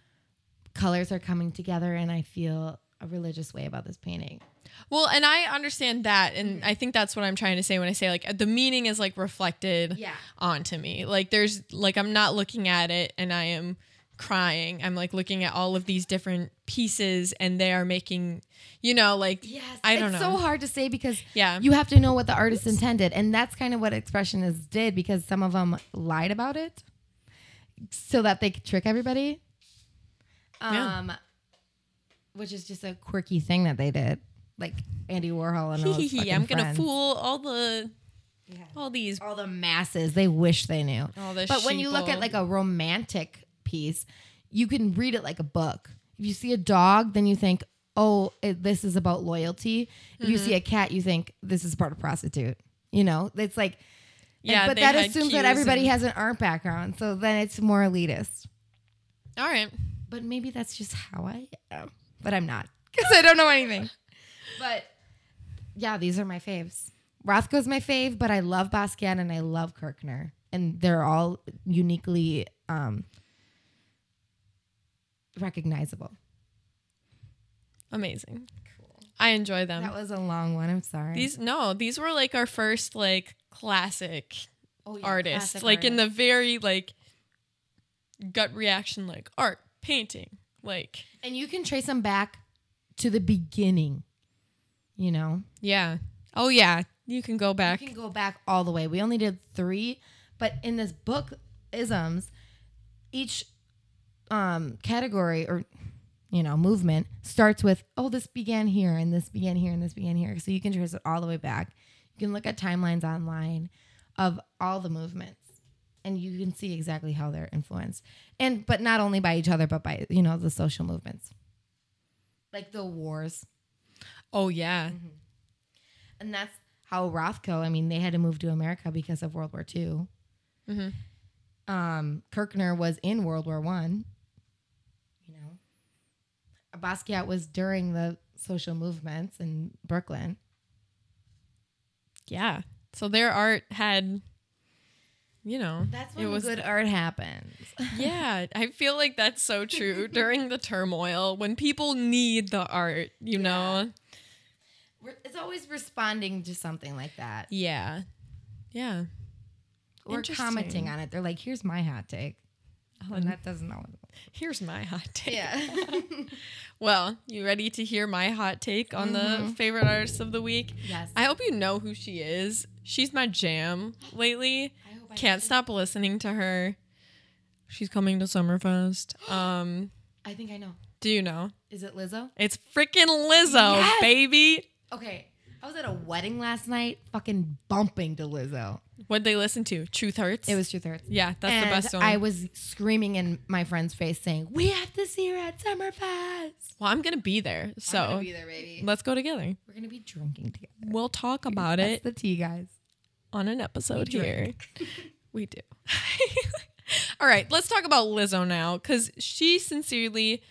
colors are coming together, and I feel a religious way about this painting. Well, and I understand that, and mm-hmm. I think that's what I'm trying to say when I say like the meaning is like reflected Yeah. onto me. Like there's like I'm not looking at it and I am crying. I'm like looking at all of these different pieces, and they are making, you know, like Yes, I don't it's know. so hard to say because Yeah. you have to know what the artist intended, and that's kind of what expressionists did because some of them lied about it so that they could trick everybody. Yeah. Um, which is just a quirky thing that they did, like Andy Warhol and all his *laughs* I'm gonna fool all the all these all the masses. They wish they knew. All the but when you look at like a romantic piece, you can read it like a book. If you see a dog, then you think, oh, it, this is about loyalty. If you Mm-hmm. see a cat, you think this is part of prostitute. You know, it's like, yeah, but that assumes that everybody and- has an art background. So then it's more elitist. all right. But maybe that's just how I am. But I'm not because I don't know anything. *laughs* But yeah, these are my faves. Rothko's my fave, but I love Basquiat and I love Kirkner. And they're all uniquely um, recognizable. Amazing. Cool. I enjoy them. That was a long one. I'm sorry. these no, these were like our first like classic oh, yeah, artists. classic Like in the very like gut reaction, like art, painting, like and you can trace them back to the beginning. You know, yeah. Oh yeah, you can go back. You can go back all the way. We only did three, but in this book, isms, each um, category or you know movement starts with oh this began here and this began here and this began here. So you can trace it all the way back. You can look at timelines online of all the movements, and you can see exactly how they're influenced. And but not only by each other, but by you know the social movements, like the wars. Oh yeah. Mm-hmm. And that's how Rothko, I mean, they had to move to America because of World War II. Mhm. Um, Kirkner was in World War One. Basquiat was during the social movements in Brooklyn. Yeah. So their art had you know, That's it when was good art happens. *laughs* Yeah, I feel like that's so true *laughs* during the turmoil when people need the art, you know. It's always responding to something like that Yeah. Yeah. or commenting on it. They're like, "Here's my hot take," Oh, and that doesn't always. Here's my hot take. Yeah. *laughs* Well, you ready to hear my hot take on the favorite artist of the week? yes. I hope you know who she is. She's my jam lately. I hope I Can't stop listening to her. She's coming to Summerfest. *gasps* Um, I think I know. do you know? Is it Lizzo? It's freaking Lizzo, Yes! baby. Okay. I was at a wedding last night, fucking bumping to Lizzo. What'd they listen to? Truth Hurts? It was Truth Hurts. Yeah, that's and the best one. I was screaming in my friend's face saying, We have to see her at Summerfest. well, I'm gonna be there, so I'm gonna be there, baby. let's go together. We're gonna be drinking together. We'll talk about That's it the tea, guys. on an episode here. *laughs* we do. *laughs* All right, let's talk about Lizzo now because she sincerely,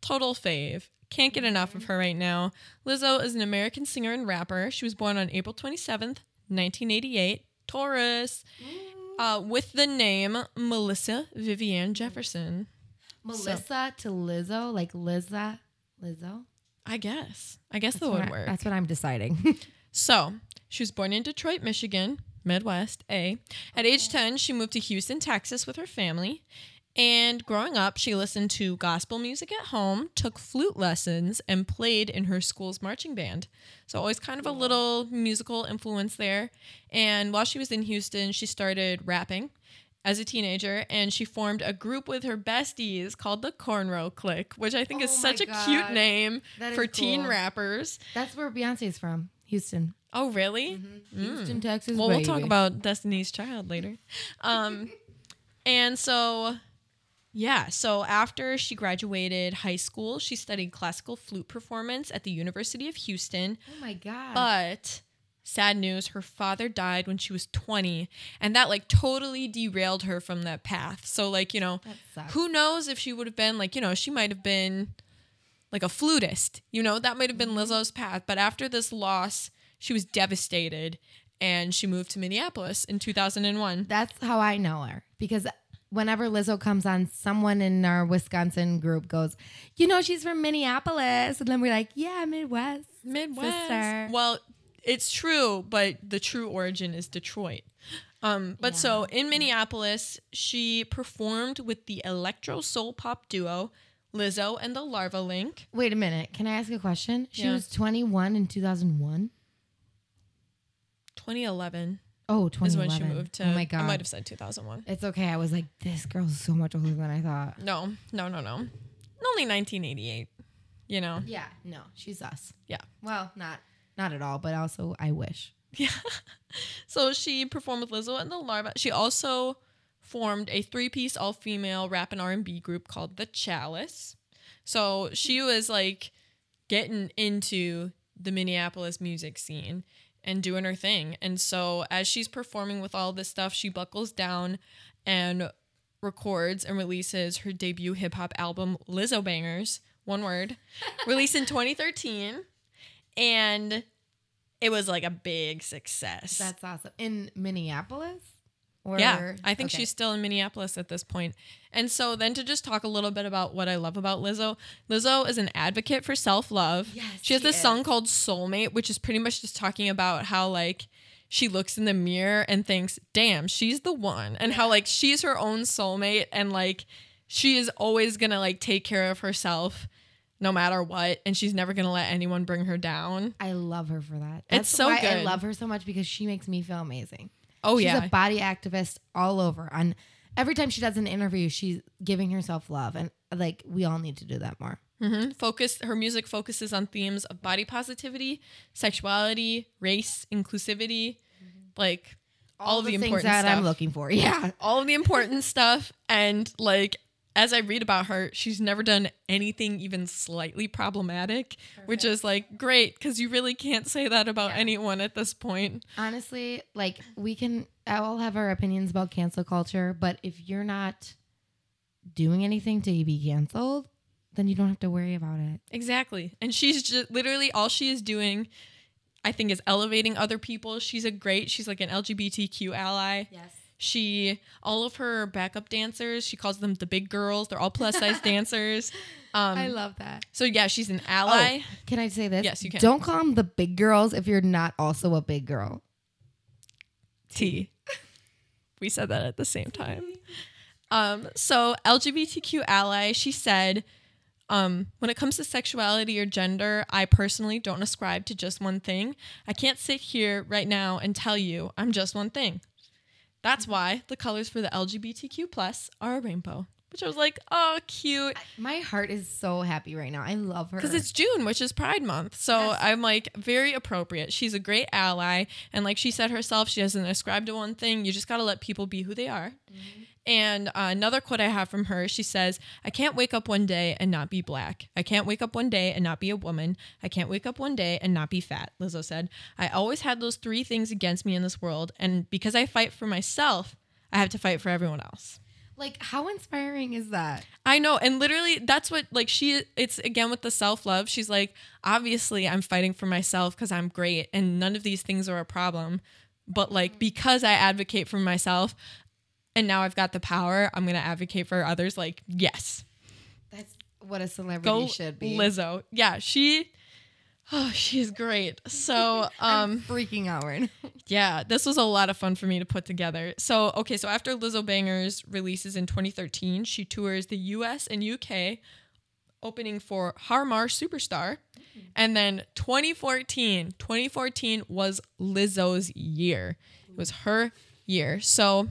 total fave. Can't get enough of mm-hmm. her right now. Lizzo is an American singer and rapper. She was born on April 27th, 1988, Taurus, uh, with the name Melissa Vivian Jefferson. Melissa to Lizzo, like Lizza, Lizzo. I guess. I guess what would work. That's what I'm deciding. *laughs* So, she was born in Detroit, Michigan, Midwest, A. At age 10, she moved to Houston, Texas with her family. And growing up, she listened to gospel music at home, took flute lessons, and played in her school's marching band. So, always kind of a little musical influence there. And while she was in Houston, she started rapping as a teenager and she formed a group with her besties called the Cornrow Clique, which I think is Oh my such a cute name That for teen cool. rappers. That's where Beyonce's from. Houston. Oh, really? Houston, Texas. Well, we'll talk about Destiny's Child later. Um, *laughs* and so Yeah, so after she graduated high school, she studied classical flute performance at the University of Houston. Oh my god. But sad news, her father died when she was 20, and that like totally derailed her from that path. So like, you know, who knows if she would have been like, you know, she might have been like a flutist. You know, that might have been mm-hmm. Lizzo's path, but after this loss, she was devastated and she moved to Minneapolis in 2001. That's how I know her because whenever Lizzo comes on, someone in our Wisconsin group goes, "You know, she's from Minneapolis," and then we're like, "Yeah, Midwest." Midwest. Sister. Well, it's true, but the true origin is Detroit. Um, but so in Minneapolis, she performed with the electro soul pop duo Lizzo and the Larva Ink. Wait a minute. Can I ask a question? She Yeah. was 21 in 2001. 2011 Oh, is 2011. when she moved to. Oh my god. I might have said 2001. It's okay. I was like, this girl's so much older than I thought. No, no, no, no. Only 1988. You know. Yeah, no, she's us. Yeah. Well, not not at all, but also I wish. *laughs* Yeah. so she performed with Lizzo and the Larva. She also formed a three-piece all-female rap and R&B group called The Chalice. So she was like getting into the Minneapolis music scene and doing her thing. And so as she's performing with all this stuff, she buckles down and records and releases her debut hip hop album Lizzobangers, one word, *laughs* released in 2013. And it was like a big success. That's awesome. In Minneapolis? Or yeah, I think okay. she's still in Minneapolis at this point. And so then to just talk a little bit about what I love about Lizzo. Lizzo is an advocate for self-love. Yes, she has she this song called Soulmate, which is pretty much just talking about how like she looks in the mirror and thinks, "Damn, she's the one." And how like she's her own soulmate and like she is always going to like take care of herself no matter what and she's never going to let anyone bring her down. I love her for that. It's so why I love her so much because she makes me feel amazing. Oh she's yeah. a body activist all over. On every time she does an interview, she's giving herself love, and like we all need to do that more. hmm Focus. Her music focuses on themes of body positivity, sexuality, race, inclusivity, like all, of the, things important that stuff. I'm looking for. *laughs* Yeah, all of the important stuff. And like as I read about her, she's never done anything even slightly problematic, which is like great because you really can't say that about anyone at this point. honestly, like we can all have our opinions about cancel culture, but if you're not doing anything to be canceled, then you don't have to worry about it. Exactly. And she's just literally all she is doing, I think, is elevating other people. She's a great, she's like an LGBTQ ally. Yes. She, all of her backup dancers, she calls them the big girls. They're all plus size *laughs* dancers. Um, I love that. so yeah, she's an ally. Can I say this? Yes, you can. Don't call them the big girls if you're not also a big girl. T. We said that at the same time. Um, so LGBTQ ally, she said, um, when it comes to sexuality or gender, I personally don't ascribe to just one thing. I can't sit here right now and tell you I'm just one thing. That's why the colors for the LGBTQ plus are a rainbow. Which I was like, oh, cute. My heart is so happy right now. I love her. Because it's June, which is Pride Month. So Yes. I'm like, very appropriate. She's a great ally. And like she said herself, she doesn't ascribe to one thing. You just got to let people be who they are. And uh, another quote I have from her she says, I can't wake up one day and not be black. I can't wake up one day and not be a woman. I can't wake up one day and not be fat. Lizzo said, I always had those three things against me in this world. And because I fight for myself, I have to fight for everyone else. Like, how inspiring is that? I know. And literally, that's what, like, she, it's again with the self love. She's like, obviously, I'm fighting for myself because I'm great and none of these things are a problem. But, like, mm-hmm. because I advocate for myself and now I've got the power, I'm going to advocate for others. Like, yes, That's what a celebrity go should be. Lizzo. Yeah, she, oh, she's great. So, *laughs* I'm um, freaking out right now. *laughs* Yeah, this was a lot of fun for me to put together. So, okay, so after Lizzobangers releases in 2013, she tours the US and UK, opening for Harmar Superstar. And then 2014, 2014 was Lizzo's year. It was her year. So,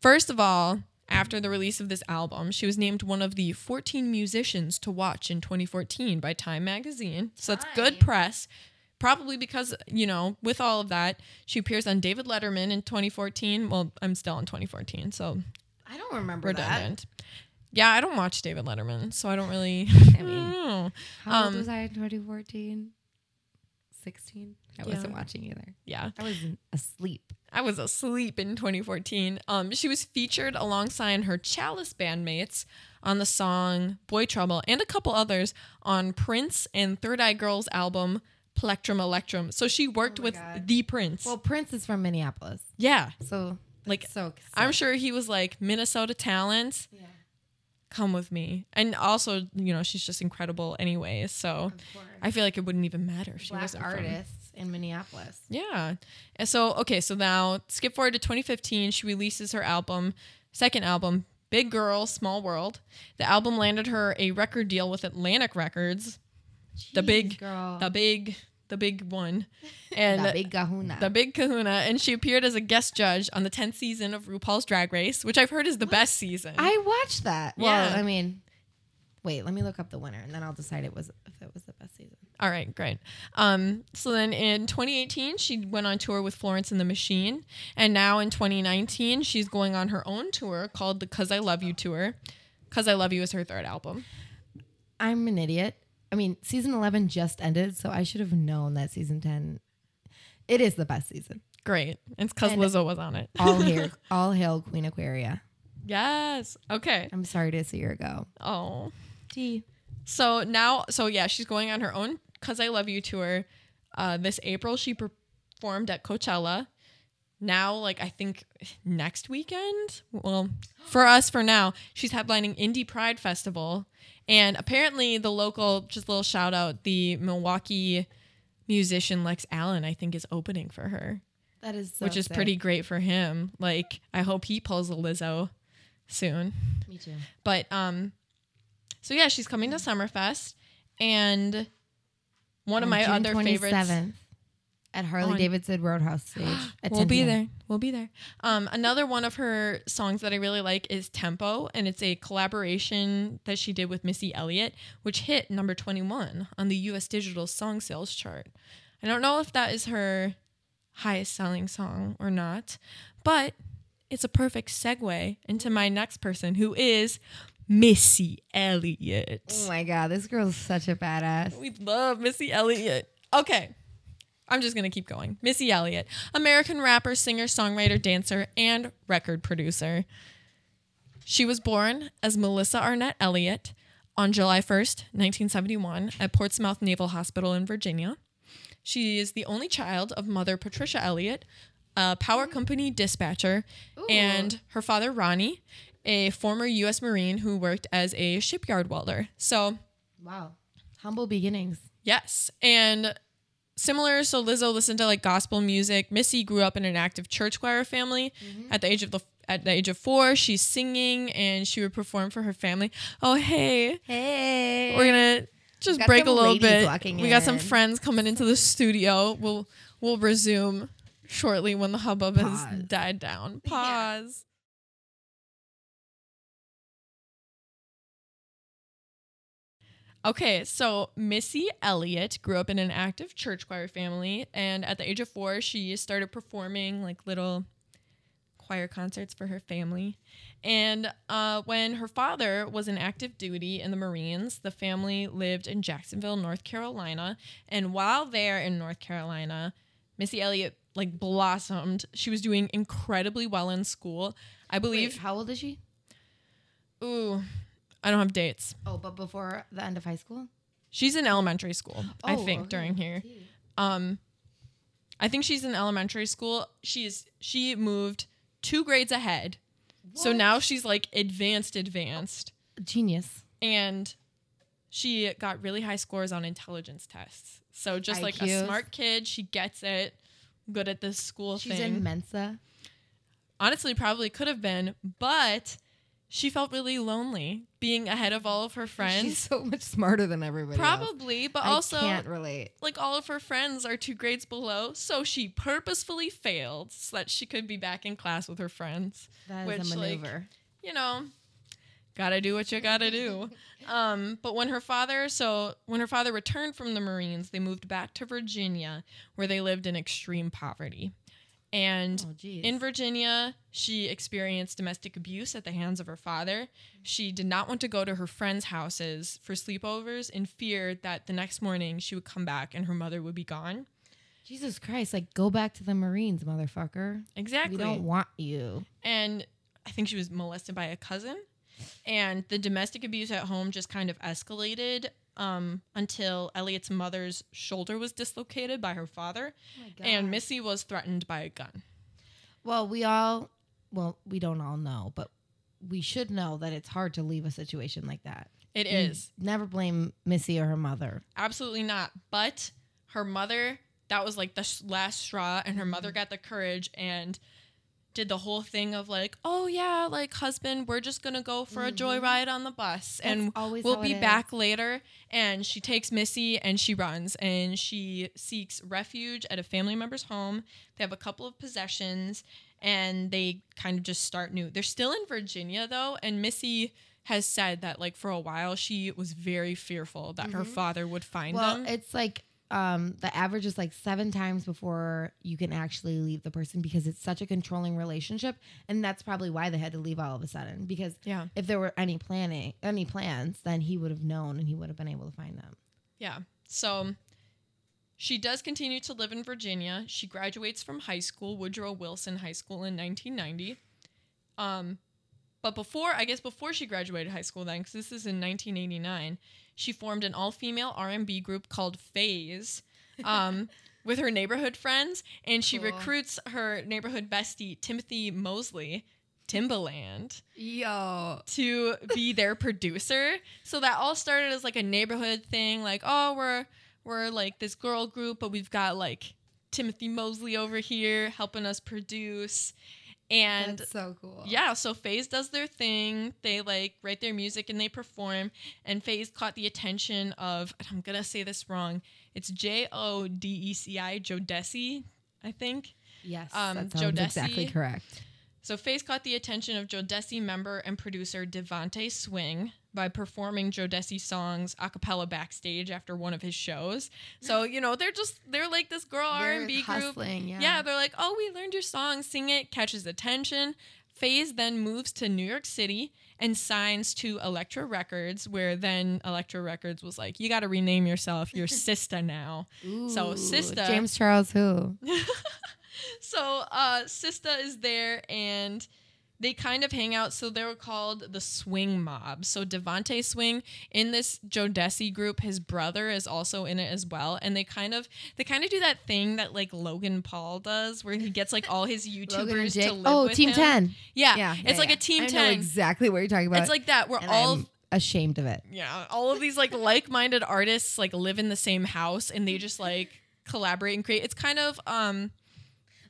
first of all, after the release of this album, she was named one of the 14 musicians to watch in 2014 by Time Magazine. So it's good press. Probably because, you know, with all of that, she appears on David Letterman in 2014. Well, I'm still in 2014, so I don't remember that. redundant. Yeah, I don't watch David Letterman, so I don't really. *laughs* I mean, know. How old Um, was I in 2014? 16? I Yeah. wasn't watching either. Yeah, I was asleep. I was asleep in 2014. Um, she was featured alongside her Chalice bandmates on the song "Boy Trouble" and a couple others on Prince and Third Eye Girl's album "Plectrum Electrum." So she worked Oh with God. the Prince. Well, Prince is from Minneapolis. yeah, So, Like, that's so I'm sure he was like Minnesota talent. Yeah, Come with me, and also you know she's just incredible anyway. So of course. I feel like it wouldn't even matter. if She Black wasn't from- artists in Minneapolis. Yeah. And so, okay, so now skip forward to 2015. She releases her album, second album, Big Girl, Small World. The album landed her a record deal with Atlantic Records, the big, girl. the big, the big one, *laughs* and the big kahuna. the big Kahuna. And she appeared as a guest judge on the 10th season of RuPaul's Drag Race, which I've heard is the best season. I watched that. Well, Yeah. I mean, wait, let me look up the winner and then I'll decide it was if it was the best season. All right, great. Um, so then in 2018, she went on tour with Florence and the Machine, and now in 2019, she's going on her own tour called the "Cuz I Love You" tour. "Cuz I Love You" is her third album. I'm an idiot. I mean, season 11 just ended, so I should have known that season 10 it is the best season. Great. It's because Lizzo was on it. All hail, *laughs* all hail Queen Aquaria. yes. Okay. I'm sorry to see her go. Oh. Gee. So now, so yeah, she's going on her own "Cuz I Love You" tour. Uh, this April, she performed at Coachella. Now, like I think next weekend. Well, for us, for now, she's headlining Indie Pride Festival, and apparently the local, just a little shout out, the Milwaukee musician Lex Allen, I think, is opening for her, That is so which is sick. pretty great for him. Like, I hope he pulls a Lizzo soon. Me too. But um, so yeah, she's coming to Summerfest, and one of my June other favorites. 27th at Harley On- Davidson Roadhouse stage. *gasps* at We'll 10 be p.m. there. We'll be there. Um, another one of her songs that I really like is Tempo, and it's a collaboration that she did with Missy Elliott, which hit number 21 on the US Digital Song Sales chart. I don't know if that is her highest selling song or not, but it's a perfect segue into my next person, who is Missy Elliott. Oh my god, this girl's such a badass. We love Missy Elliott. Okay. I'm just going to keep going. Missy Elliott, American rapper, singer, songwriter, dancer, and record producer. She was born as Melissa Arnette Elliott on July 1st, 1971, at Portsmouth Naval Hospital in Virginia. She is the only child of mother Patricia Elliott, a power mm. company dispatcher, and her father Ronnie, a former U.S. Marine who worked as a shipyard welder. So, Wow. Humble beginnings. Yes. And similar, so Lizzo listened to like gospel music. Missy grew up in an active church choir family. At the age of the at the age of four, she's singing and she would perform for her family. Oh hey, Hey. we're gonna just break a little bit. We got some friends coming into the studio. We'll we'll resume shortly when the hubbub has died down. Pause. Okay, so Missy Elliott grew up in an active church choir family, and at the age of four, she started performing like little choir concerts for her family. And uh, when her father was in active duty in the Marines, the family lived in Jacksonville, North Carolina. And while there in North Carolina, Missy Elliott like blossomed. She was doing incredibly well in school. I Wait, believe. how old is she? Ooh, I don't have dates. Oh, but before the end of high school? She's in elementary school, I Oh, think, okay. during here. Um, I think she's in elementary school. She's she moved two grades ahead, so now she's like advanced, advanced, Genius. and she got really high scores on intelligence tests. So just like a smart kid, she gets it. Good at this school She's thing. in Mensa. Honestly, probably could have been, but she felt really lonely being ahead of all of her friends. She's so much smarter than everybody. else. Probably, but I also can't relate. like all of her friends are two grades below, so she purposefully failed so that she could be back in class with her friends. That is which, a like, maneuver. You know, gotta do what you gotta do. *laughs* Um, but when her father, so when her father returned from the Marines, they moved back to Virginia, where they lived in extreme poverty. And Oh, in Virginia, she experienced domestic abuse at the hands of her father. She did not want to go to her friends' houses for sleepovers in fear that the next morning she would come back and her mother would be gone. Jesus Christ! Like, go back to the Marines, motherfucker. Exactly. We don't want you. and I think she was molested by a cousin. And the domestic abuse at home just kind of escalated um, until Elliot's mother's shoulder was dislocated by her father, and Missy was threatened by a gun. Well, we all, well, we don't all know, but we should know that it's hard to leave a situation like that. It is Never blame Missy or her mother. absolutely not. But her mother, that was like the last straw, and her Mm-hmm. mother got the courage and did the whole thing of like, oh yeah, like husband, we're just gonna go for a joyride on the bus, and Mm-hmm. we'll be it is. back later. And she takes Missy and she runs and she seeks refuge at a family member's home. They have a couple of possessions and they kind of just start new. They're still in Virginia though, and Missy has said that like for a while she was very fearful that her father would find Mm-hmm. Well, them. it's like um, the average is like seven times before you can actually leave the person because it's such a controlling relationship, and that's probably why they had to leave all of a sudden. Because Yeah. if there were any planning, any plans, then he would have known and he would have been able to find them. Yeah. So she does continue to live in Virginia. She graduates from high school, Woodrow Wilson High School in 1990. Um, but before, I guess before she graduated high school then, because this is in 1989, she formed an all-female R&B group called Fayze um, *laughs* with her neighborhood friends, and she Cool. recruits her neighborhood bestie, Timothy Mosley, Timbaland Yo, to be their producer. So that all started as like a neighborhood thing, like, oh, we're we're like this girl group, but we've got like Timothy Mosley over here helping us produce. And That's so cool. yeah, so Fayze does their thing. They like write their music and they perform. And Fayze caught the attention of I'm gonna say this wrong. It's J O D E C I Jodeci, I think. Yes, Um, that sounds Jodeci. exactly correct. So Fayze caught the attention of Jodeci member and producer Devante Swing by performing Jodeci songs a cappella backstage after one of his shows. So you know they're just they're like this girl R and B group. yeah. yeah, they're like, oh, we learned your song, sing it, catches attention. Fayze then moves to New York City and signs to Elektra Records, where then Elektra Records was like, you got to rename yourself. You're *laughs* Sista now. so Ooh, Sista, James Charles who? *laughs* so uh Sista is there and they kind of hang out. So they were called the Swing Mob. So Devante Swing in this Jodeci group, his brother is also in it as well. And they kind of they kind of do that thing that like Logan Paul does, where he gets like all his *laughs* YouTubers to live Oh, with Team him. 10. Yeah, Yeah, it's yeah, like yeah. a Team I know Ten. exactly what you're talking about. It's like that. We're and all I'm ashamed of it. yeah, all of these like like-minded artists like live in the same house and they just like collaborate and create. It's kind of um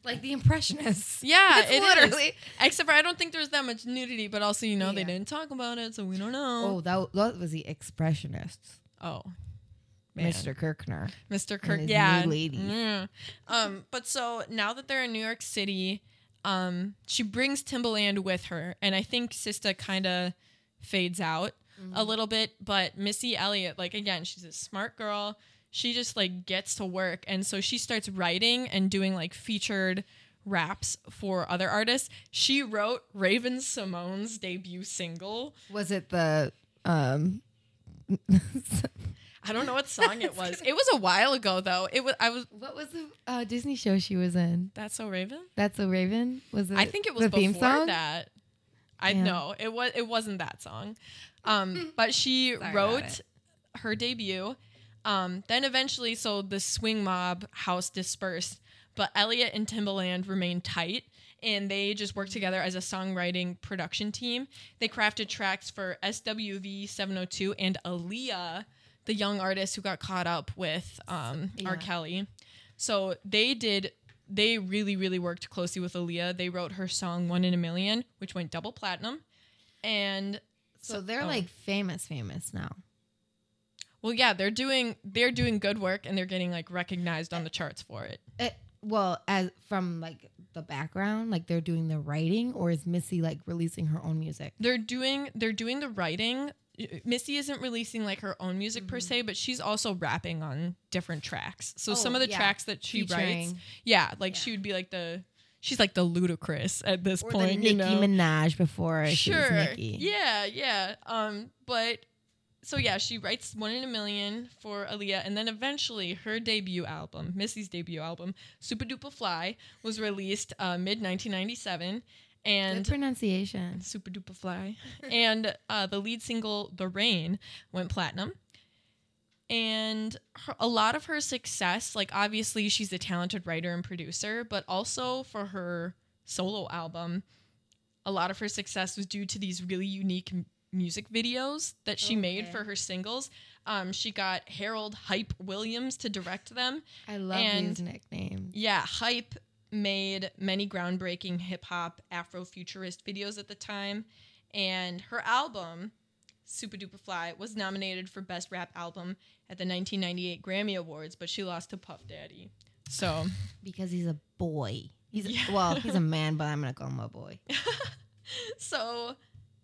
Like the Impressionists. *laughs* Yeah, It's it is. literally- Except for I don't think there's that much nudity, but also you know they didn't talk about it, so we don't know. Oh, that, that was the Expressionists. Oh, man. Mr. Kirkner. Mr. Kirk. Yeah, ladies. Yeah. Um, but so now that they're in New York City, um, she brings Timbaland with her, and I think Sista kind of fades out Mm-hmm. a little bit. But Missy Elliott, like again, she's a smart girl. She just like gets to work, and so she starts writing and doing like featured raps for other artists. She wrote Raven-Symoné's debut single. Was it the um *laughs* I don't know what song it *laughs* was. It was a while ago though. It was I was what was the uh, Disney show she was in? that's so Raven. That's a Raven? Was it I think it was the before theme song? that. I Yeah. know it was. It wasn't that song, um, *laughs* but she Sorry wrote her debut. Um, then eventually, so the swing mob house dispersed, but Elliot and Timbaland remained tight, and they just worked together as a songwriting production team. They crafted tracks for SWV 702 and Aaliyah, the young artist who got caught up with um, R. Kelly. So they did. They really, really worked closely with Aaliyah. They wrote her song "One in a Million, which went double platinum, and So they're oh. like famous, famous now. Well, yeah, they're doing they're doing good work, and they're getting like recognized on the charts for it. Eh, well, as from like the background, like they're doing the writing, or is Missy like releasing her own music? They're doing they're doing the writing. Missy isn't releasing like her own music per se, but she's also rapping on different tracks. So Mm-hmm. Oh, some of the yeah. tracks that she writes, yeah, like she would be like the she's like the Ludacris at this Or point. the Nicki you know? Minaj before she was sure. Nicki. Yeah, yeah. Um, but so yeah, she writes One in a Million for Aaliyah, and then eventually her debut album, Missy's debut album, Super Duper Fly, was released uh, mid 1997, Good and pronunciation. Super Duper Fly, *laughs* and uh, the lead single The Rain went platinum. And her, a lot of her success, like obviously she's a talented writer and producer, but also for her solo album, a lot of her success was due to these really unique music videos that she made for her singles. Um, she got Harold Hype Williams to direct them. I love And- these nicknames. Yeah, Hype made many groundbreaking hip hop Afrofuturist videos at the time, and her album, Supa Dupa Fly, was nominated for Best Rap Album at the 1998 Grammy Awards, but she lost to Puff Daddy. So, Because he's a boy. He's Yeah. well, *laughs* he's a man, but I'm gonna call him a boy. *laughs* so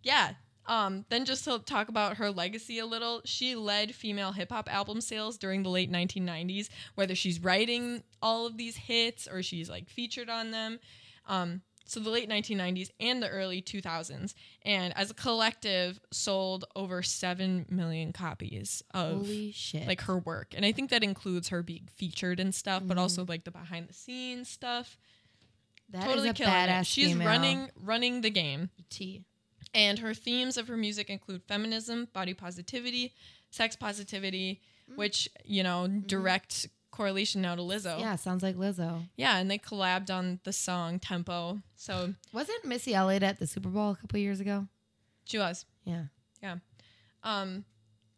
yeah. Um, then just to talk about her legacy a little, she led female hip hop album sales during the late 1990s, whether she's writing all of these hits or she's like featured on them. Um, so the late 1990s and the early 2000s, and as a collective, sold over seven million copies of Holy shit! like her work, and I think that includes her being featured and stuff, but also like the behind the scenes stuff. That is totally a killing badass it. She's female. running running the game. T. And her themes of her music include feminism, body positivity, sex positivity, which, you know, direct correlation now to Lizzo. Yeah, sounds like Lizzo. Yeah, and they collabed on the song Tempo. So Wasn't Missy Elliott at the Super Bowl a couple years ago? she was. Yeah. Yeah. Um,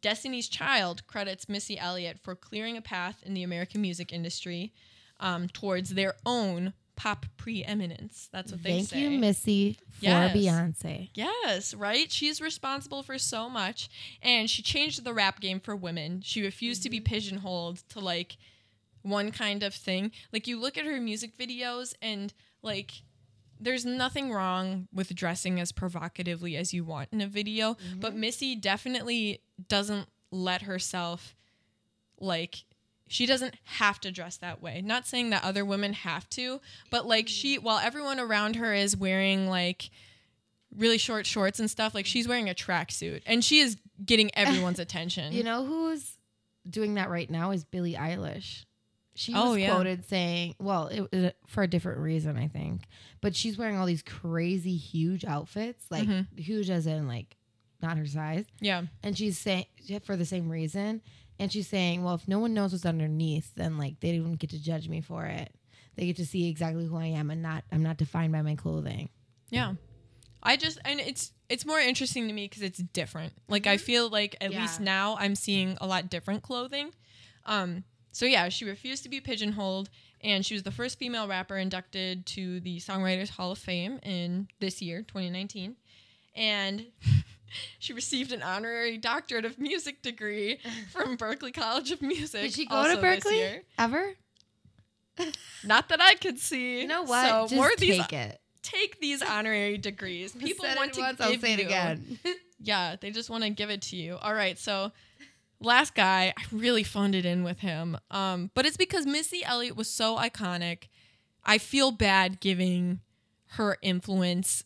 Destiny's Child credits Missy Elliott for clearing a path in the American music industry um, towards their own pop preeminence. That's what they say. Thank you, Missy, for Yes. Beyonce. Yes, right? She's responsible for so much. And she changed the rap game for women. She refused to be mm-hmm. pigeonholed to like one kind of thing. Like you look at her music videos and like there's nothing wrong with dressing as provocatively as you want in a video, but mm-hmm. Missy definitely doesn't let herself like she doesn't have to dress that way. Not saying that other women have to, but like she while everyone around her is wearing like really short shorts and stuff, like she's wearing a tracksuit and she is getting *laughs* everyone's attention. You know who's doing that right now is Billie Eilish. She Oh, was yeah. quoted saying, well, it, it- for a different reason, I think, but she's wearing all these crazy huge outfits, like Mm-hmm. huge as in like not her size, yeah. and she's saying for the same reason, and she's saying, well, if no one knows what's underneath, then like they don't get to judge me for it. They get to see exactly who I am, and not I'm not defined by my clothing. Yeah. I just and it's it's more interesting to me because it's different. Like I feel like at Yeah. least now I'm seeing a lot different clothing. Um so yeah, she refused to be pigeonholed and she was the first female rapper inducted to the Songwriters Hall of Fame in this year, 2019. And *laughs* *laughs* she received an honorary doctorate of music degree *laughs* from Berklee College of Music. Did she go to Berklee ever? *laughs* Not that I could see. You know what? So Just more of these take it. take these honorary degrees. People want it to once, give I'll say it you- again. Yeah, they just want to give it to you. All right, so last guy, I really phoned it in with him. Um, but it's because Missy Elliott was so iconic. I feel bad giving her influence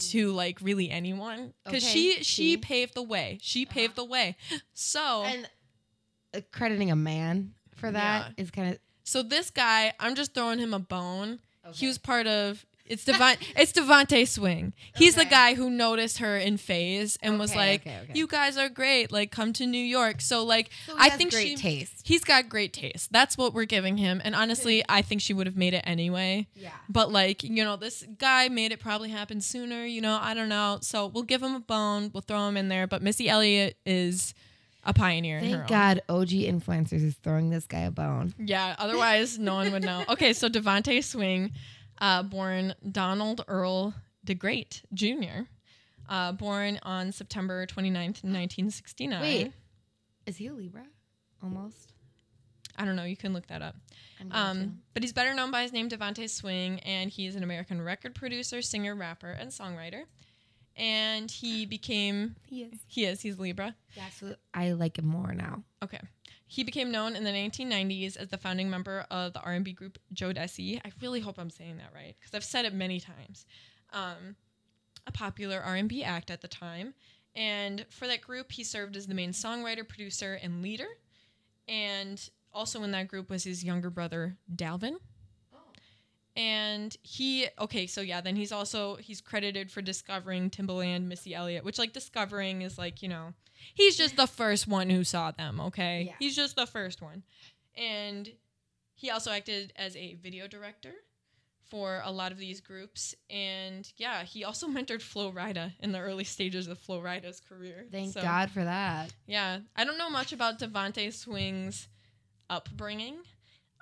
to like really anyone because Okay, she she see? paved the way. She paved the way. So and uh, crediting a man for that is kind of so this guy, I'm just throwing him a bone. He was part of it's Devon *laughs* it's DeVante Swing. He's the guy who noticed her in Fayze and was like, okay, okay. "You guys are great. Like, come to New York." So, like, So I think great she, taste. He's got great taste. That's what we're giving him. And honestly, *laughs* I think she would have made it anyway. Yeah. But like, you know, this guy made it probably happen sooner. You know, I don't know. So we'll give him a bone. We'll throw him in there. But Missy Elliott is a pioneer. in her Thank. God OG influencers is throwing this guy a bone. Yeah, otherwise no one would know. Okay, so DeVante Swing, uh, born Donald Earl DeGrate Jr., uh, born on September 29th, 1969. Wait. Is he a Libra? Almost. I don't know. You can look that up. Um, but he's better known by his name DeVante Swing, and he is an American record producer, singer, rapper, and songwriter. and he became He is. he is he's Libra. Yeah, so I like him more now. Okay. He became known in the 1990s as the founding member of the R&B group Jodeci. I really hope I'm saying that right because I've said it many times. Um, a popular R&B act at the time, and for that group, he served as the main songwriter, producer, and leader. And also in that group was his younger brother Dalvin. And he okay, so yeah, then he's also he's credited for discovering Timbaland, Missy Elliott, which like discovering is like, you know, he's just the first one who saw them, okay? Yeah. He's just the first one. And he also acted as a video director for a lot of these groups. And yeah, he also *laughs* mentored Flo Rida in the early stages of Flo Rida's career. Thank So, God for that. Yeah. I don't know much about DeVante Swing's upbringing.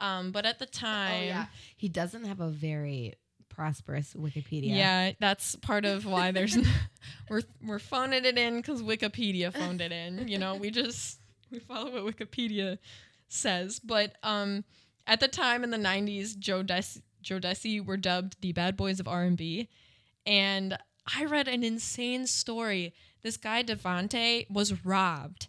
Um, but at the time He doesn't have a very prosperous Wikipedia. Yeah, that's part of why there's n- *laughs* we're we're phoning it in because Wikipedia phoned it in. You know, we just we follow what Wikipedia says. But um, at the time in the '90s, Jodeci, Joe Desi were dubbed the bad boys of R&B, and I read an insane story. This guy Devante was robbed.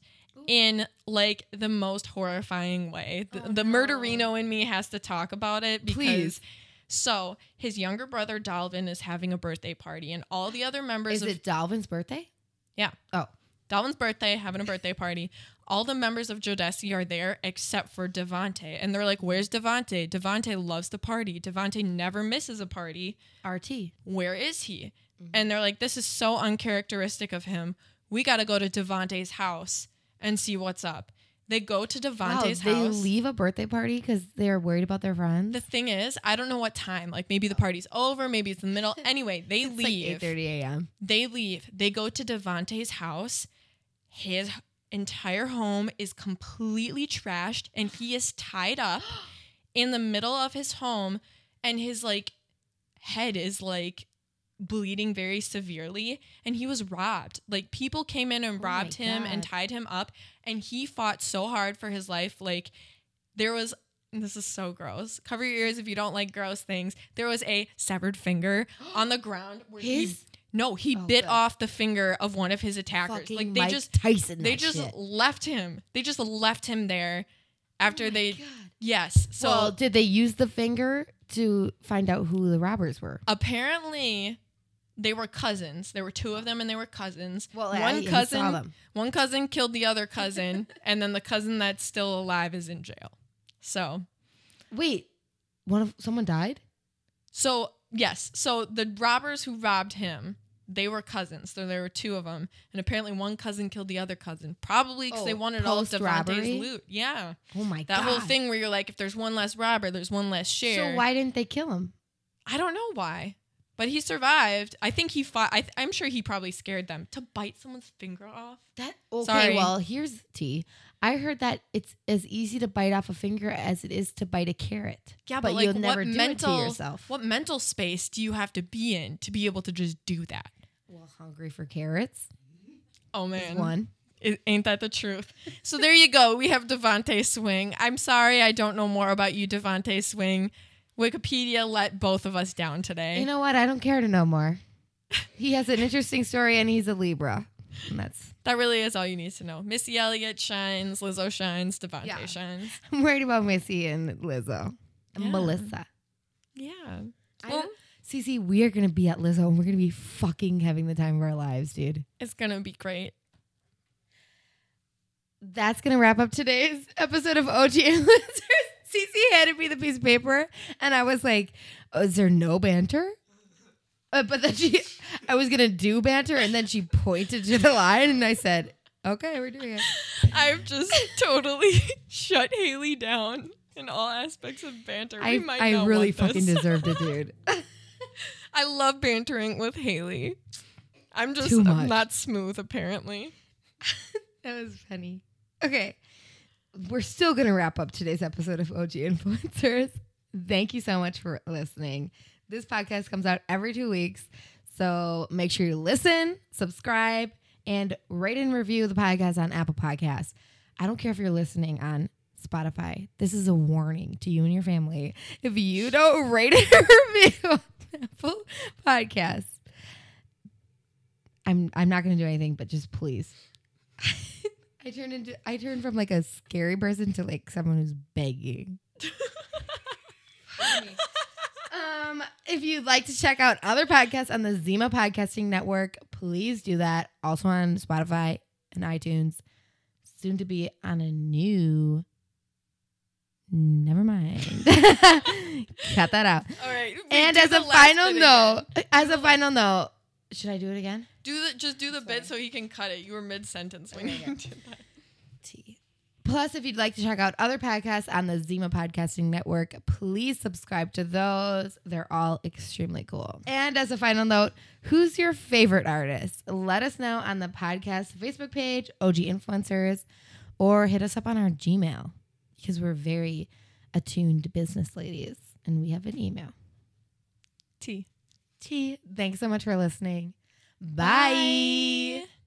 In like the most horrifying way, the, Oh, the no. murderino in me has to talk about it because Please. so his younger brother Dalvin is having a birthday party, and all the other members Is of it Dalvin's birthday? yeah Oh. Dalvin's birthday, having a birthday party. All the members of Jodeci are there except for Devante, and they're like, "Where's Devante? Devante loves to party. Devante never misses a party. RT. Where is he?" Mm-hmm. And they're like, "This is so uncharacteristic of him. We got to go to Devante's house and see what's up." They go to Wow, Devante's they house. leave a birthday party because they're worried about their friends. The thing is, I don't know what time. Like maybe the party's over, maybe it's in the middle. *laughs* Anyway, they it's leave. like 8.30 a.m. They leave. They go to Devante's house. His entire home is completely trashed and he is tied up *gasps* in the middle of his home and his like head is like bleeding very severely and he was robbed. Like people came in and Oh robbed him and tied him up and he fought so hard for his life like there was this is so gross. Cover your ears if you don't like gross things. There was a severed finger *gasps* on the ground where he His? no, he Oh, bit good. off the finger of one of his attackers. Fucking like they Mike just Tyson. they just shit. left him. They just left him there after Oh they God. Yes. So well, did they use the finger to find out who the robbers were? apparently they were cousins. There were two of them and they were cousins. Well, I- one saw cousin them. one cousin killed the other cousin *laughs* and then the cousin that's still alive is in jail. So Wait, one of someone died. So yes, so the robbers who robbed him, they were cousins. So there were two of them, and apparently one cousin killed the other cousin, probably because Oh, they wanted all of? DeVante's loot. Yeah, Oh my that god! That whole thing where you're like, if there's one less robber, there's one less share. So why didn't they kill him? I don't know why, but he survived. I think he fought. I th- I'm sure he probably scared them to bite someone's finger off. That okay? Sorry. Well, here's T. I heard that it's as easy to bite off a finger as it is to bite a carrot. Yeah, but, but, like, you'll never what do mental, it to yourself. What mental space do you have to be in to be able to just do that? Well, hungry for carrots. Oh man, one. It, ain't that the truth? So there you go. We have DeVante Swing. I'm sorry I don't know more about you, DeVante Swing. Wikipedia let both of us down today. You know what? I don't care to know more. He has an interesting story, and he's a Libra. And that's. that really is all you need to know. Missy Elliott shines, Lizzo shines, DeVante Yeah. shines. *laughs* I'm worried about Missy and Lizzo and Yeah. Melissa. Yeah. Well, Cece, we are gonna be at Lizzo, and we're gonna be fucking having the time of our lives, dude. it's gonna be great. That's gonna wrap up today's episode of OG Influencers. *laughs* Cece handed me the piece of paper, and I was like, oh, "Is there no banter?" Uh, but then she, I was gonna do banter, and then she pointed to the line, and I said, "Okay, we're doing it." I've just *laughs* totally shut Haley down in all aspects of banter. I, we might I really fucking deserved it, *laughs* dude. I love bantering with Haley. I'm just I'm not smooth, apparently. *laughs* that was funny. Okay. We're still going to wrap up today's episode of OG Influencers. Thank you so much for listening. This podcast comes out every two weeks. So make sure you listen, subscribe, and rate and review the podcast on Apple Podcasts. I don't care if you're listening on Spotify. This is a warning to you and your family. If you don't rate and *laughs* review Apple Podcasts, I'm I'm not gonna do anything, but just please. *laughs* I turned into I turned from like a scary person to like someone who's begging. *laughs* um, if you'd like to check out other podcasts on the Zima Podcasting Network, please do that. Also on Spotify and iTunes. Soon to be on a new. Never mind. *laughs* Cut that out. All right. And as a final note, as a final note, should I do it again? do the just do the bit so he can cut it. You were mid sentence when you did that. T. Plus, if you'd like to check out other podcasts on the Zima Podcasting Network, please subscribe to those. They're all extremely cool. And as a final note, who's your favorite artist? Let us know on the podcast Facebook page, OG Influencers, or hit us up on our Gmail because we're very attuned business ladies and we have an email. T. T, thanks so much for listening. Bye. Bye.